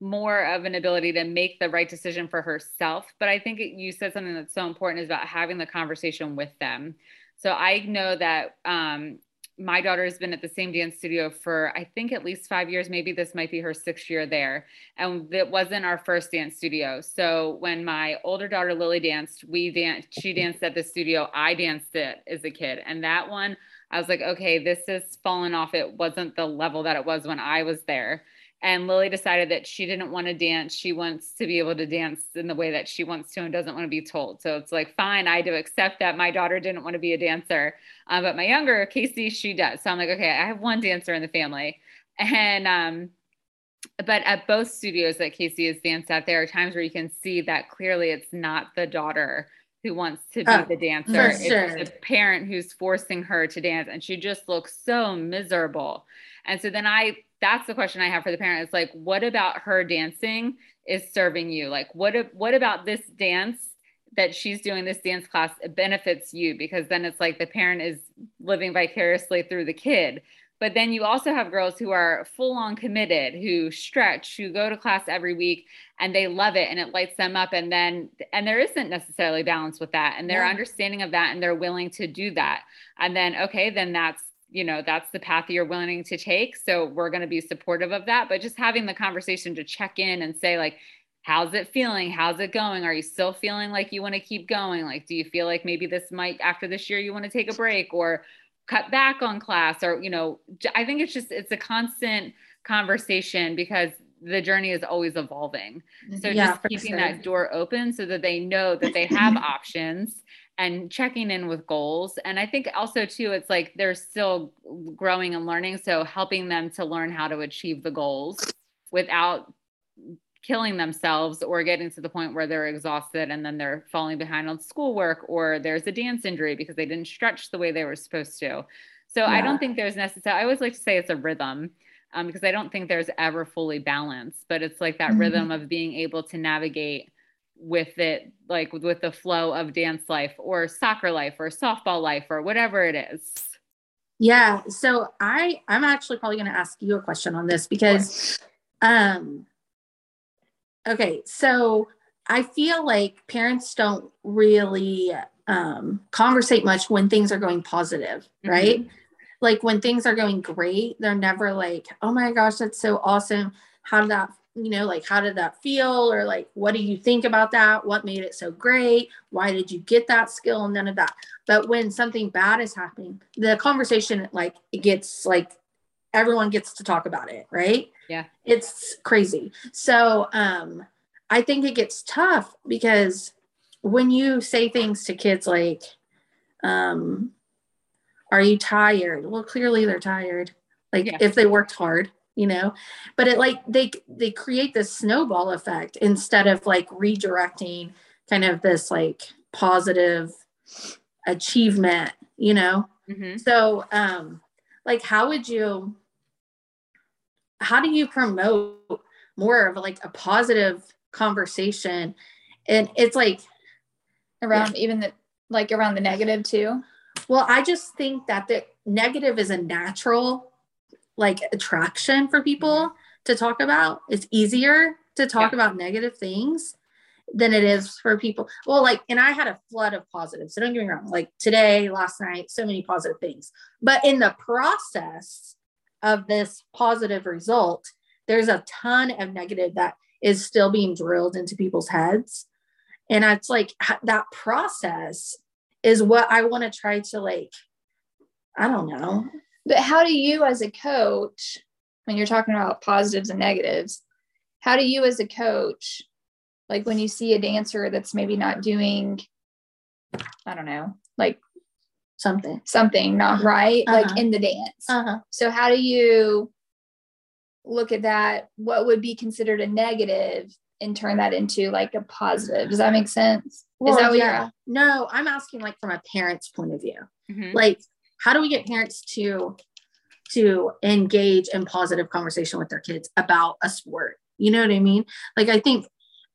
more of an ability to make the right decision for herself. But I think it, you said something that's so important is about having the conversation with them. So I know that um, my daughter has been at the same dance studio for I think at least five years. Maybe this might be her sixth year there. And it wasn't our first dance studio. So when my older daughter Lily danced, we danced, she danced at the studio. I danced it as a kid. And that one I was like, okay, this has fallen off. It wasn't the level that it was when I was there. And Lily decided that she didn't want to dance. She wants to be able to dance in the way that she wants to and doesn't want to be told. So it's like, fine, I do accept that my daughter didn't want to be a dancer. Uh, but my younger, Casey, she does. So I'm like, okay, I have one dancer in the family. And, um, but at both studios that Casey has danced at, there are times where you can see that clearly it's not the daughter who wants to be oh, the dancer. Sure. It's the parent who's forcing her to dance. And she just looks so miserable. And so then I that's the question I have for the parent. It's like, what about her dancing is serving you? Like, what what about this dance that she's doing this dance class benefits you? Because then it's like the parent is living vicariously through the kid. But then you also have girls who are full on committed, who stretch, who go to class every week and they love it and it lights them up. And then, and there isn't necessarily balance with that. And they're yeah. understanding of that and they're willing to do that. And then, okay, then that's you know that's the path you're willing to take so we're going to be supportive of that but just having the conversation to check in and say like how's it feeling how's it going are you still feeling like you want to keep going like do you feel like maybe this might after this year you want to take a break or cut back on class or you know i think it's just it's a constant conversation because the journey is always evolving mm-hmm. so yeah, just keeping sure. that door open so that they know that they have options and checking in with goals. And I think also too, it's like they're still growing and learning. So helping them to learn how to achieve the goals without killing themselves or getting to the point where they're exhausted and then they're falling behind on schoolwork or there's a dance injury because they didn't stretch the way they were supposed to. So yeah. I don't think there's necessary. I always like to say it's a rhythm um, because I don't think there's ever fully balanced, but it's like that mm-hmm. rhythm of being able to navigate with it like with the flow of dance life or soccer life or softball life or whatever it is
yeah so i i'm actually probably going to ask you a question on this because um okay so i feel like parents don't really um conversate much when things are going positive mm-hmm. right mm-hmm. like when things are going great they're never like oh my gosh that's so awesome how did that you know, like how did that feel? Or like, what do you think about that? What made it so great? Why did you get that skill? And none of that. But when something bad is happening, the conversation, like, it gets like everyone gets to talk about it, right?
Yeah.
It's crazy. So, um, I think it gets tough because when you say things to kids like, um, are you tired? Well, clearly they're tired. Like yeah. if they worked hard, you know but it like they they create this snowball effect instead of like redirecting kind of this like positive achievement you know mm-hmm. so um like how would you how do you promote more of like a positive conversation and it's like
around yeah. even the like around the negative too
well i just think that the negative is a natural like attraction for people mm-hmm. to talk about. It's easier to talk yeah. about negative things than it is for people. Well, like, and I had a flood of positives. So don't get me wrong. Like today, last night, so many positive things. But in the process of this positive result, there's a ton of negative that is still being drilled into people's heads. And it's like that process is what I want to try to like, I don't know,
but how do you, as a coach, when you're talking about positives and negatives, how do you, as a coach, like when you see a dancer that's maybe not doing, I don't know, like
something,
something not uh-huh. right, uh-huh. like in the dance. Uh-huh. So, how do you look at that? What would be considered a negative and turn that into like a positive? Does that make sense?
Well, Is that what yeah. you're? No, I'm asking like from a parent's point of view. Mm-hmm. Like, how do we get parents to to engage in positive conversation with their kids about a sport you know what i mean like i think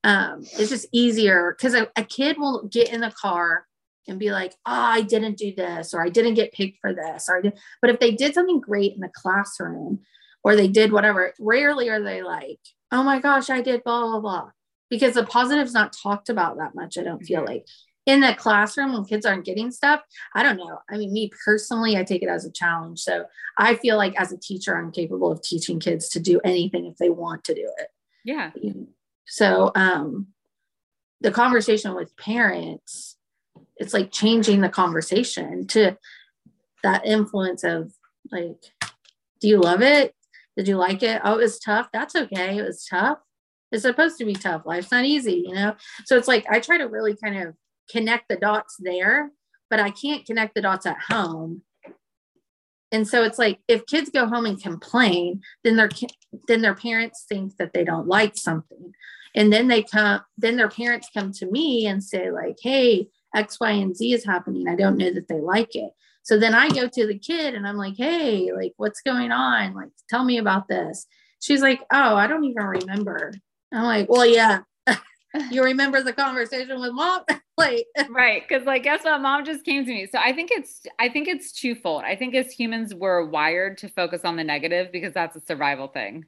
um it's just easier because a, a kid will get in the car and be like, oh, I didn't do this, or I didn't get picked for this, or. But if they did something great in the classroom, or they did whatever, rarely are they like, oh my gosh, I did blah blah blah, because the positive's not talked about that much. I don't feel mm-hmm. like in the classroom when kids aren't getting stuff i don't know i mean me personally i take it as a challenge so i feel like as a teacher i'm capable of teaching kids to do anything if they want to do it
yeah
so um the conversation with parents it's like changing the conversation to that influence of like do you love it Did you like it? Oh, it was tough. That's okay. It was tough. It's supposed to be tough. Life's not easy, you know? So it's like I try to really kind of connect the dots there, but I can't connect the dots at home. And so it's like if kids go home and complain, then their then their parents think that they don't like something. And then they come then their parents come to me and say like, "Hey, X, Y, and Z is happening. I don't know that they like it." So then I go to the kid and I'm like, hey, like, what's going on? Like, tell me about this. She's like, oh, I don't even remember. I'm like, well, yeah. you remember the conversation with mom? like,
right. Cause like, guess what? Mom just came to me. So I think it's, I think it's twofold. I think as humans, we're wired to focus on the negative because that's a survival thing.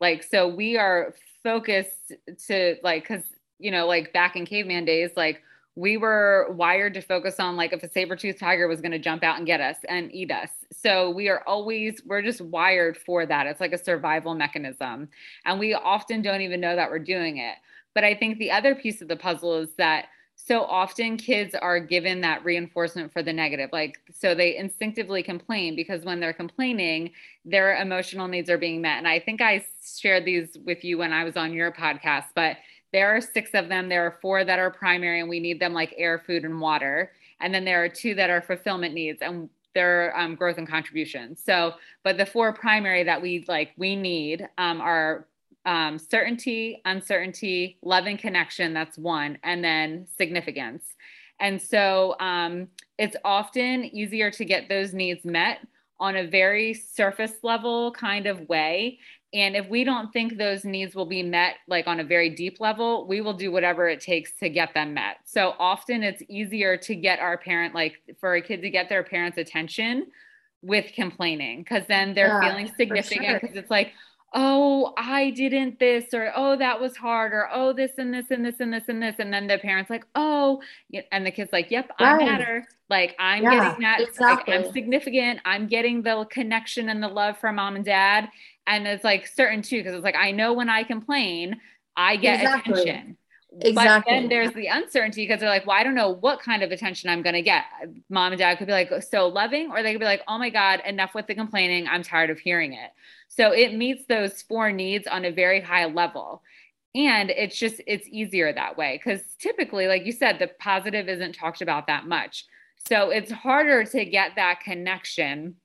Like, so we are focused to like, cause, you know, like back in caveman days, like, we were wired to focus on like if a saber-toothed tiger was going to jump out and get us and eat us. So we are always we're just wired for that. It's like a survival mechanism and we often don't even know that we're doing it. But i think the other piece of the puzzle is that so often kids are given that reinforcement for the negative like so they instinctively complain because when they're complaining their emotional needs are being met. And i think i shared these with you when i was on your podcast but there are six of them. There are four that are primary, and we need them like air, food, and water. And then there are two that are fulfillment needs, and their um, growth and contribution. So, but the four primary that we like we need um, are um, certainty, uncertainty, love and connection. That's one, and then significance. And so um, it's often easier to get those needs met on a very surface level kind of way. And if we don't think those needs will be met, like on a very deep level, we will do whatever it takes to get them met. So often it's easier to get our parent, like for a kid to get their parents' attention with complaining, because then they're yeah, feeling significant. Because sure. it's like, oh, I didn't this, or oh, that was hard, or oh, this and this and this and this and this. And then the parents like, oh, and the kid's like, yep, right. I matter. Like I'm yeah, getting that. Exactly. Like, I'm significant. I'm getting the connection and the love from mom and dad. And it's like certain too, because it's like, I know when I complain, I get exactly. attention. Exactly. But then there's the uncertainty because they're like, well, I don't know what kind of attention I'm going to get. Mom and dad could be like, so loving, or they could be like, oh my God, enough with the complaining. I'm tired of hearing it. So it meets those four needs on a very high level. And it's just, it's easier that way because typically, like you said, the positive isn't talked about that much. So it's harder to get that connection.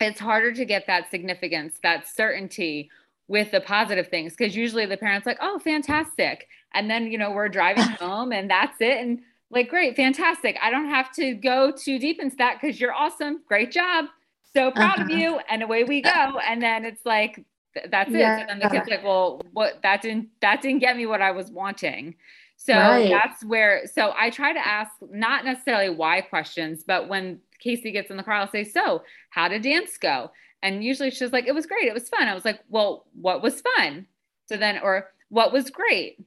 It's harder to get that significance, that certainty with the positive things because usually the parents like, oh, fantastic. And then, you know, we're driving home and that's it. And like, great, fantastic. I don't have to go too deep into that because you're awesome. Great job so proud uh-huh. of you and away we go and then it's like that's it yeah. and then the kid's like well what that didn't that didn't get me what i was wanting so right. that's where so i try to ask not necessarily why questions but when casey gets in the car i'll say so how did dance go? And usually she's like it was great. It was fun. I was like well what was fun? So then or what was great?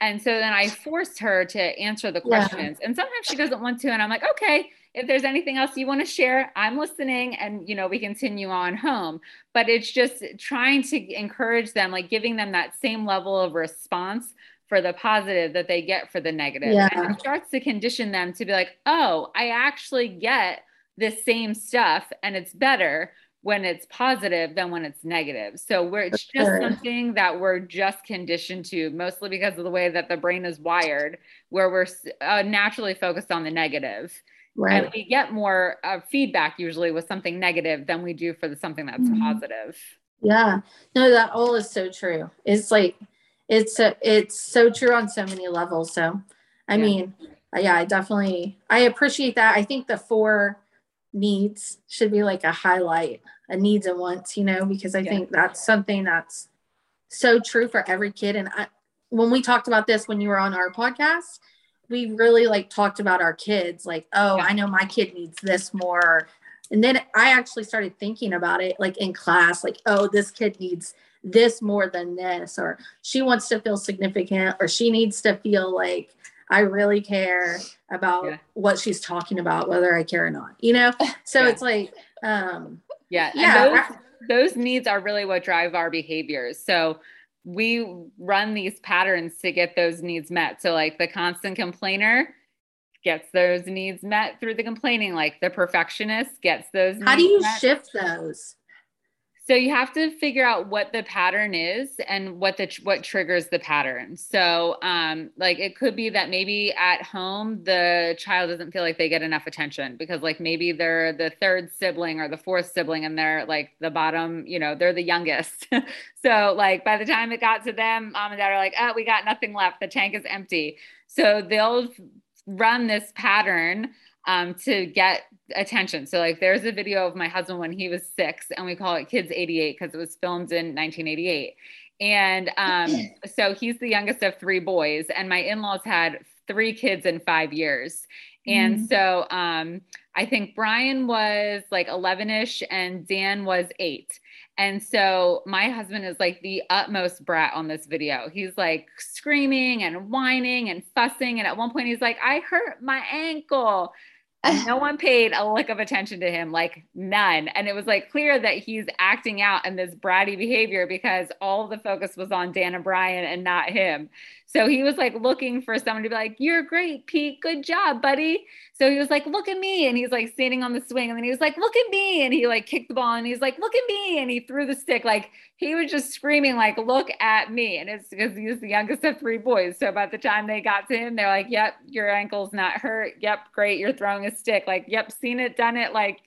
And so then i forced her to answer the questions. Yeah. and sometimes she doesn't want to and i'm like okay if there's anything else you want to share i'm listening and you know we continue on home. But it's just trying to encourage them like giving them that same level of response for the positive that they get for the negative yeah. and it starts to condition them to be like oh i actually get this same stuff and it's better when it's positive than when it's negative. So we're it's just sure. something that we're just conditioned to, mostly because of the way that the brain is wired, where we're uh, naturally focused on the negative. Right. And we get more uh, feedback usually with something negative than we do for the, something that's mm-hmm. positive.
Yeah. No, that all is so true. It's like, it's, a, it's so true on so many levels. So, I yeah. mean, uh, yeah, I definitely, I appreciate that. I think the four needs should be like a highlight, a needs and wants, you know, because I yeah. think that's something that's so true for every kid. And I, when we talked about this when you were on our podcast, we really like talked about our kids like oh yeah. i know my kid needs this more and then i actually started thinking about it like in class like oh this kid needs this more than this or she wants to feel significant or she needs to feel like i really care about yeah. what she's talking about whether i care or not you know so yeah. it's like um
yeah yeah those, those needs are really what drive our behaviors so we run these patterns to get those needs met. So, like the constant complainer gets those needs met through the complaining, like the perfectionist gets those.
How do you met. shift those?
So you have to figure out what the pattern is and what the what triggers the pattern. So um like it could be that maybe at home the child doesn't feel like they get enough attention because like maybe they're the third sibling or the fourth sibling and they're like the bottom, you know, they're the youngest. so like by the time it got to them, mom and dad are like, "Oh, we got nothing left. The tank is empty." So they'll run this pattern um, to get attention. So, like, there's a video of my husband when he was six, and we call it Kids 88 because it was filmed in 1988. And um, so he's the youngest of three boys, and my in laws had three kids in five years. And mm-hmm. so um, I think Brian was like 11 ish, and Dan was eight. And so my husband is like the utmost brat on this video. He's like screaming and whining and fussing. And at one point, he's like, I hurt my ankle no one paid a lick of attention to him, like none. And it was like clear that he's acting out in this bratty behavior because all the focus was on Dan and Brian and not him. So he was like looking for someone to be like, You're great, Pete. Good job, buddy. So he was like, Look at me. And he's like standing on the swing. And then he was like, Look at me. And he like kicked the ball and he's like, Look at me. And he threw the stick. Like he was just screaming, like, Look at me. And it's because he's the youngest of three boys. So by the time they got to him, they're like, Yep, your ankle's not hurt. Yep, great. You're throwing a stick. Like, Yep, seen it, done it. Like,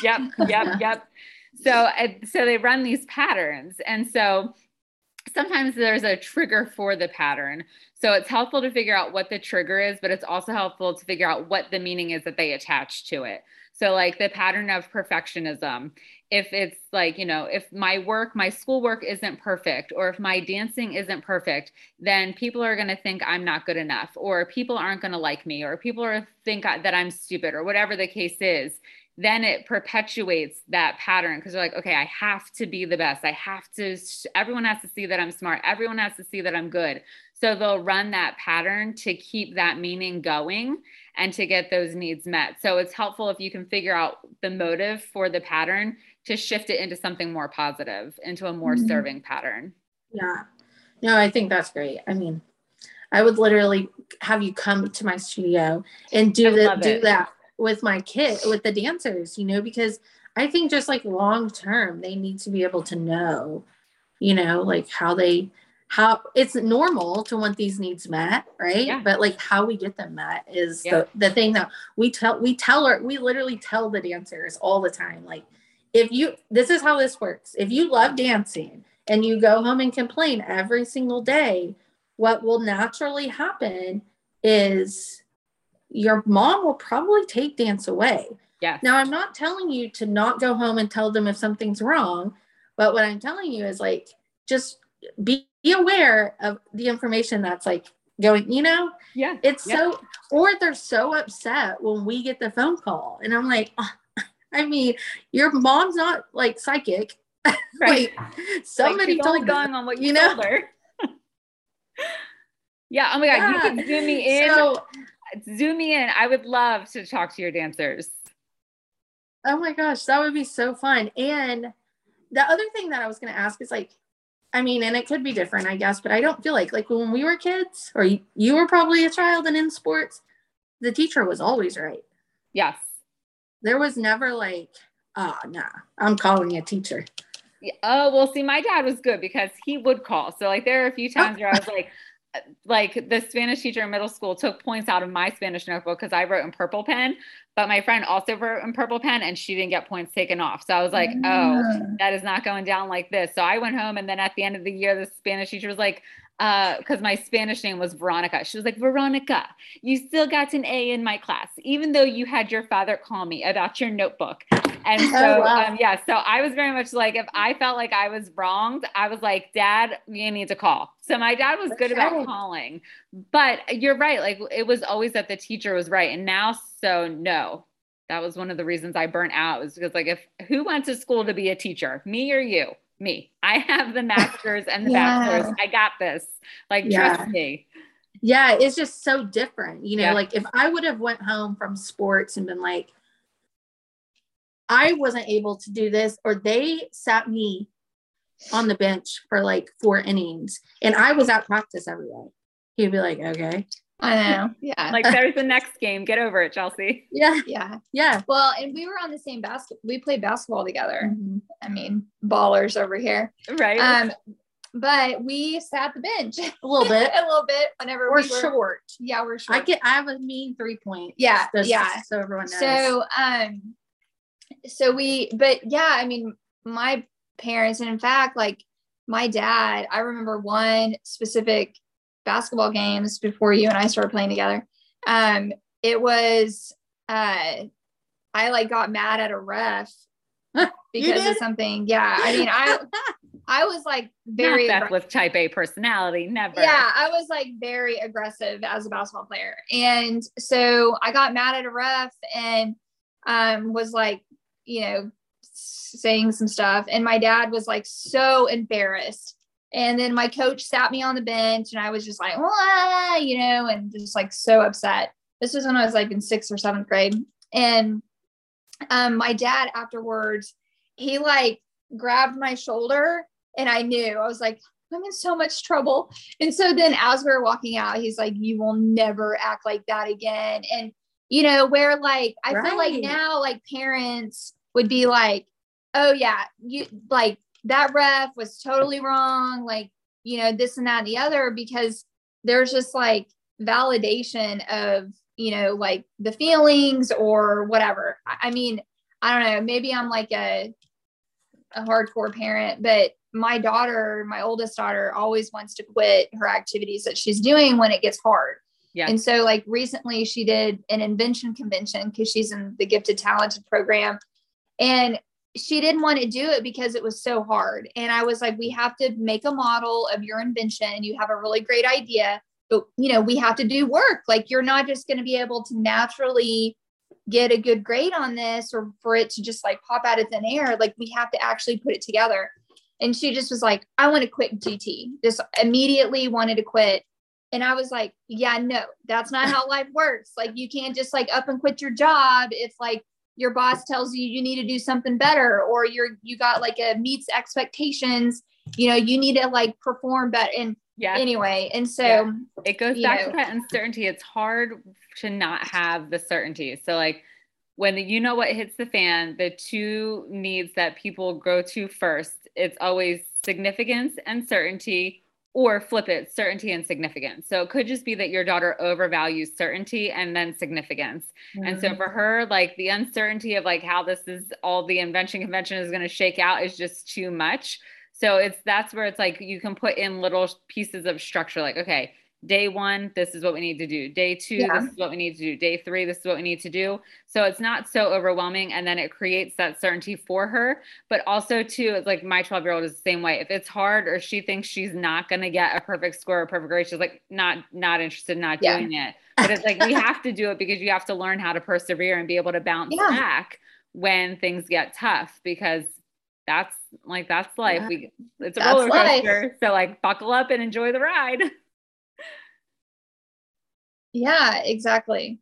Yep, yep, yep. So, so they run these patterns. And so, sometimes there's a trigger for the pattern. So it's helpful to figure out what the trigger is, but it's also helpful to figure out what the meaning is that they attach to it. So, like the pattern of perfectionism, if it's like, you know, if my work, my schoolwork isn't perfect, or if my dancing isn't perfect, then people are going to think I'm not good enough, or people aren't going to like me, or people are think that I'm stupid, or whatever the case is then it perpetuates that pattern because they're like, okay, I have to be the best. I have to, everyone has to see that I'm smart. Everyone has to see that I'm good. So they'll run that pattern to keep that meaning going and to get those needs met. So it's helpful if you can figure out the motive for the pattern to shift it into something more positive, into a more mm-hmm. serving pattern.
Yeah. No, I think that's great. I mean, I would literally have you come to my studio and do that do that with my kid with the dancers you know because i think just like long term they need to be able to know you know like how they how it's normal to want these needs met right yeah. but like how we get them met is yeah. the, the thing that we tell we tell her we literally tell the dancers all the time like if you this is how this works if you love dancing and you go home and complain every single day what will naturally happen is your mom will probably take dance away.
Yeah.
Now, I'm not telling you to not go home and tell them if something's wrong, but what I'm telling you is like, just be, aware of the information that's like going, you know?
Yeah.
It's
yeah.
so, or they're so upset when we get the phone call. And I'm like, oh, I mean, your mom's not like psychic. Right. like, somebody like told
going on what you, you know? yeah. Oh my God. Yeah. You can zoom me in. So, zoom me in. I would love to talk to your dancers.
Oh my gosh, that would be so fun. And the other thing that I was going to ask is like, I mean, and it could be different, I guess, but I don't feel like like when we were kids, or you, you were probably a child and in sports, the teacher was always right.
Yes.
There was never like, oh, nah, I'm calling a teacher.
Oh, well, see, my dad was good because he would call. So, like, there are a few times where I was like, like the Spanish teacher in middle school took points out of my Spanish notebook because I wrote in purple pen, but my friend also wrote in purple pen and she didn't get points taken off. So I was like, oh, mm. that is not going down like this. So I went home and then at the end of the year, the Spanish teacher was like, because uh, my Spanish name was Veronica. She was like, Veronica, you still got an A in my class, even though you had your father call me about your notebook. And oh, so, oh, wow. um, yeah, so I was very much like, if I felt like I was wronged, I was like, Dad, you need to call. So my dad was good about calling, but you're right. Like it was always that the teacher was right. And now, so no, that was one of the reasons I burnt out was because like, if who went to school to be a teacher, me or you? me. I have the masters and the yeah. bachelors. I got this. Like, yeah. trust me.
Yeah, it's just so different. You know, yeah. like if I would have went home from sports and been like, I wasn't able to do this, or they sat me on the bench for like four innings and I was at practice every day. He'd be like, okay.
I know. Yeah.
Like there's the next game. Get over it, Chelsea.
Yeah.
yeah.
Yeah.
Well, and we were on the same basket. We played basketball together.
Mhm.
I mean, ballers over here.
Right.
Um, but we sat the bench
A little bit.
a little bit whenever
We're
we were
short.
Yeah, we're short.
I get I have a mean three point.
Yeah,
Just
yeah.
So everyone knows.
So, um, so we, but yeah, I mean, my parents, and in fact, like my dad, I remember one specific basketball games before you and I started playing together. Um, it was, uh, I like got mad at a ref because of something. Yeah. I mean, I, I was like very,
Not Beth with type A personality. Never.
yeah, I was like very aggressive as a basketball player. And so I got mad at a ref and um was like, you know, saying some stuff. And my dad was like so embarrassed. And then my coach sat me on the bench and I was just like, you know, and just like so upset. This was when I was like in sixth or seventh grade. And um my dad afterwards, he like grabbed my shoulder and I knew I was like, I'm in so much trouble. And so then as we were walking out, he's like, You will never act like that again. And you know, where like I feel like now like parents would be like, Oh yeah, you like that ref was totally wrong, like, you know, this and that and the other, because there's just like validation of, you know, like the feelings or whatever. I I mean, I don't know, maybe I'm like a a hardcore parent, but my daughter, my oldest daughter, always wants to quit her activities that she's doing when it gets hard.
Yeah.
And so, like recently, she did an invention convention because she's in the gifted talented program, and she didn't want to do it because it was so hard. And I was like, we have to make a model of your invention. You have a really great idea, but you know, we have to do work. Like you're not just going to be able to naturally get a good grade on this or for it to just like pop out of thin air. Like we have to actually put it together. And she just was like, I want to quit GT. Just immediately wanted to quit. And I was like, yeah, no, that's not how life works. Like you can't just like up and quit your job if like your boss tells you you need to do something better or you're you got like a meets expectations, you know, you need to like perform better. And
Yeah.
anyway, and so
Yeah. It goes back
know.
to that uncertainty. It's hard to not have the certainty. So, like, when you know what hits the fan, the two needs that people go to first, it's always significance and certainty, or flip it, certainty and significance. So, it could just be that your daughter overvalues certainty and then significance. And so mm-hmm. for her, like the uncertainty of like how this is all the invention convention is going to shake out is just too much. So it's that's where it's like you can put in little pieces of structure, like, okay, day one, this is what we need to do. Day two,
Yeah.
this is what we need to do. Day three, this is what we need to do. So it's not so overwhelming. And then it creates that certainty for her. But also, too, it's like my 12 year old is the same way. If it's hard or she thinks she's not going to get a perfect score or perfect grade, she's like, not, not interested, in not
Yeah.
doing it. But it's like we have to do it because you have to learn how to persevere and be able to bounce
Yeah.
back when things get tough because that's like that's life. We it's a
That's
roller
life.
coaster. So like buckle up and enjoy the ride.
yeah, exactly.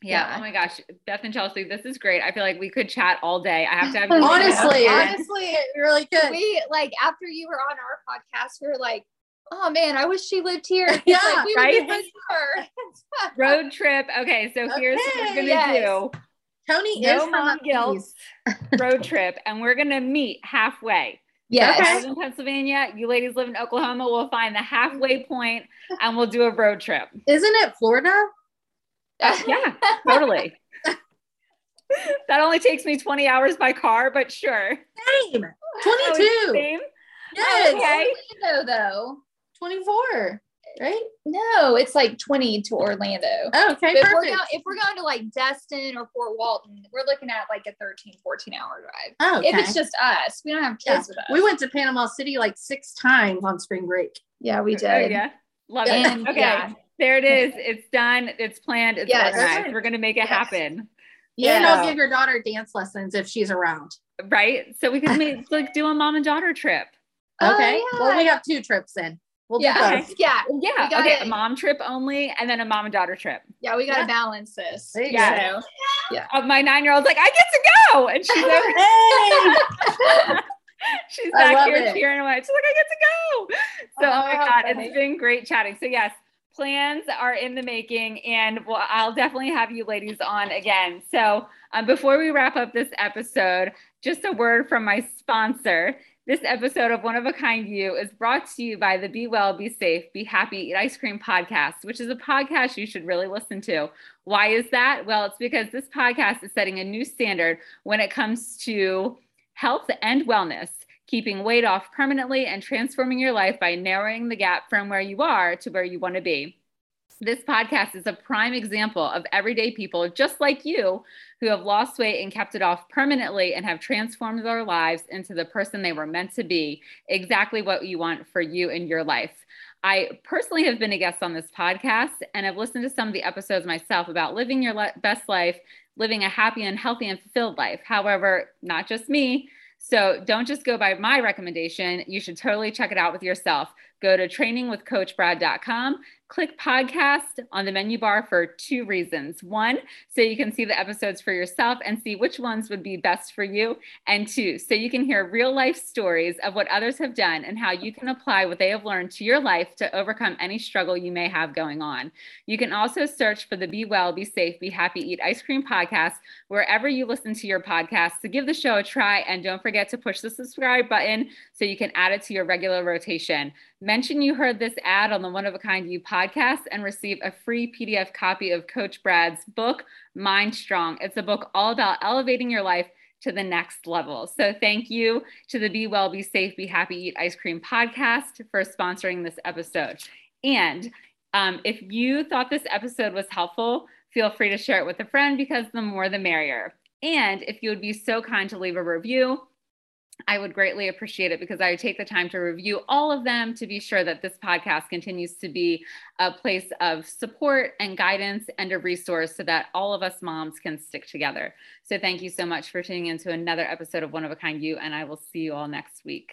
Yeah.
Yeah.
Oh my gosh, Beth and Chelsea, this is great. I feel like we could chat all day. I have to have you
honestly, honestly, it really could.
we like after you were on our podcast, we were like, oh man, I wish she lived here.
Yeah,
like, we
right?
would her.
road trip. Okay, so here's what we're gonna
yes.
do.
Tony
No
is from
mom guilt. Road trip, and we're gonna meet halfway.
Yes.
I live in Pennsylvania. You ladies live in Oklahoma. We'll find the halfway mm-hmm. point and we'll do a road trip.
Isn't it Florida?
Yeah, totally. that only takes me 20 hours by car, but sure.
Same.
Oh,
22.
Same?
yes.
Okay.
Orlando, though.
24. Right?
No, it's like 20 to Orlando.
Oh, okay.
But if we're,
perfect.
going, if we're going to like Destin or Fort Walton, we're looking at like a 13, 14 hour drive.
oh, okay.
If it's just us, we don't have kids
Yeah.
with us.
we went to Panama City like six times on spring break.
yeah, we
Oh,
did.
yeah. Love
And
it. Okay.
yeah,
There it is. It's done. It's planned. It's
Yes.
organized. We're going to make it
Yes.
happen.
yeah.
And I'll give your daughter dance lessons if she's around.
Right. So we can make, like do a mom and daughter trip.
Oh,
Okay.
yeah.
Well, we have two trips in. We'll
yeah,
both.
yeah,
Yeah.
We got
Okay.
it.
A mom trip only and then a mom and daughter trip.
yeah. We got to
Yeah.
balance this.
There you
Yeah.
go.
Uh, my nine year old's like, I get to go. And she's over
Hey!
She's back here
it.
cheering away. She's like, I get to go. So,
Oh,
oh, my God,
funny.
it's been great chatting. So, yes, plans are in the making and well, I'll definitely have you ladies on again. So, um, before we wrap up this episode, just a word from my sponsor. This episode of One of a Kind You is brought to you by the Be Well, Be Safe, Be Happy, Eat Ice Cream podcast, which is a podcast you should really listen to. Why is that? Well, it's because this podcast is setting a new standard when it comes to health and wellness keeping weight off permanently and transforming your life by narrowing the gap from where you are to where you want to be. This podcast is a prime example of everyday people just like you who have lost weight and kept it off permanently and have transformed their lives into the person they were meant to be, exactly what you want for you in your life. I personally have been a guest on this podcast and have listened to some of the episodes myself about living your le- best life, living a happy and healthy and fulfilled life. However, not just me, so don't just go by my recommendation. You should totally check it out with yourself. Go to trainingwithcoachbrad.com Click podcast on the menu bar for two reasons. One, so you can see the episodes for yourself and see which ones would be best for you. And two, so you can hear real life stories of what others have done and how you can apply what they have learned to your life to overcome any struggle you may have going on. You can also search for the Be Well, Be Safe, Be Happy, Eat Ice Cream podcast wherever you listen to your podcast to give the show a try. And don't forget to push the subscribe button so you can add it to your regular rotation. Mention you heard this ad on the One of a Kind You podcast and receive a free PDF copy of Coach Brad's book, Mind Strong. It's a book all about elevating your life to the next level. So, thank you to the Be Well, Be Safe, Be Happy, Eat Ice Cream podcast for sponsoring this episode. And um, if you thought this episode was helpful, feel free to share it with a friend because the more the merrier. And if you would be so kind to leave a review, I would greatly appreciate it because I take the time to review all of them to be sure that this podcast continues to be a place of support and guidance and a resource so that all of us moms can stick together. So, thank you so much for tuning into another episode of One of a Kind You, and I will see you all next week.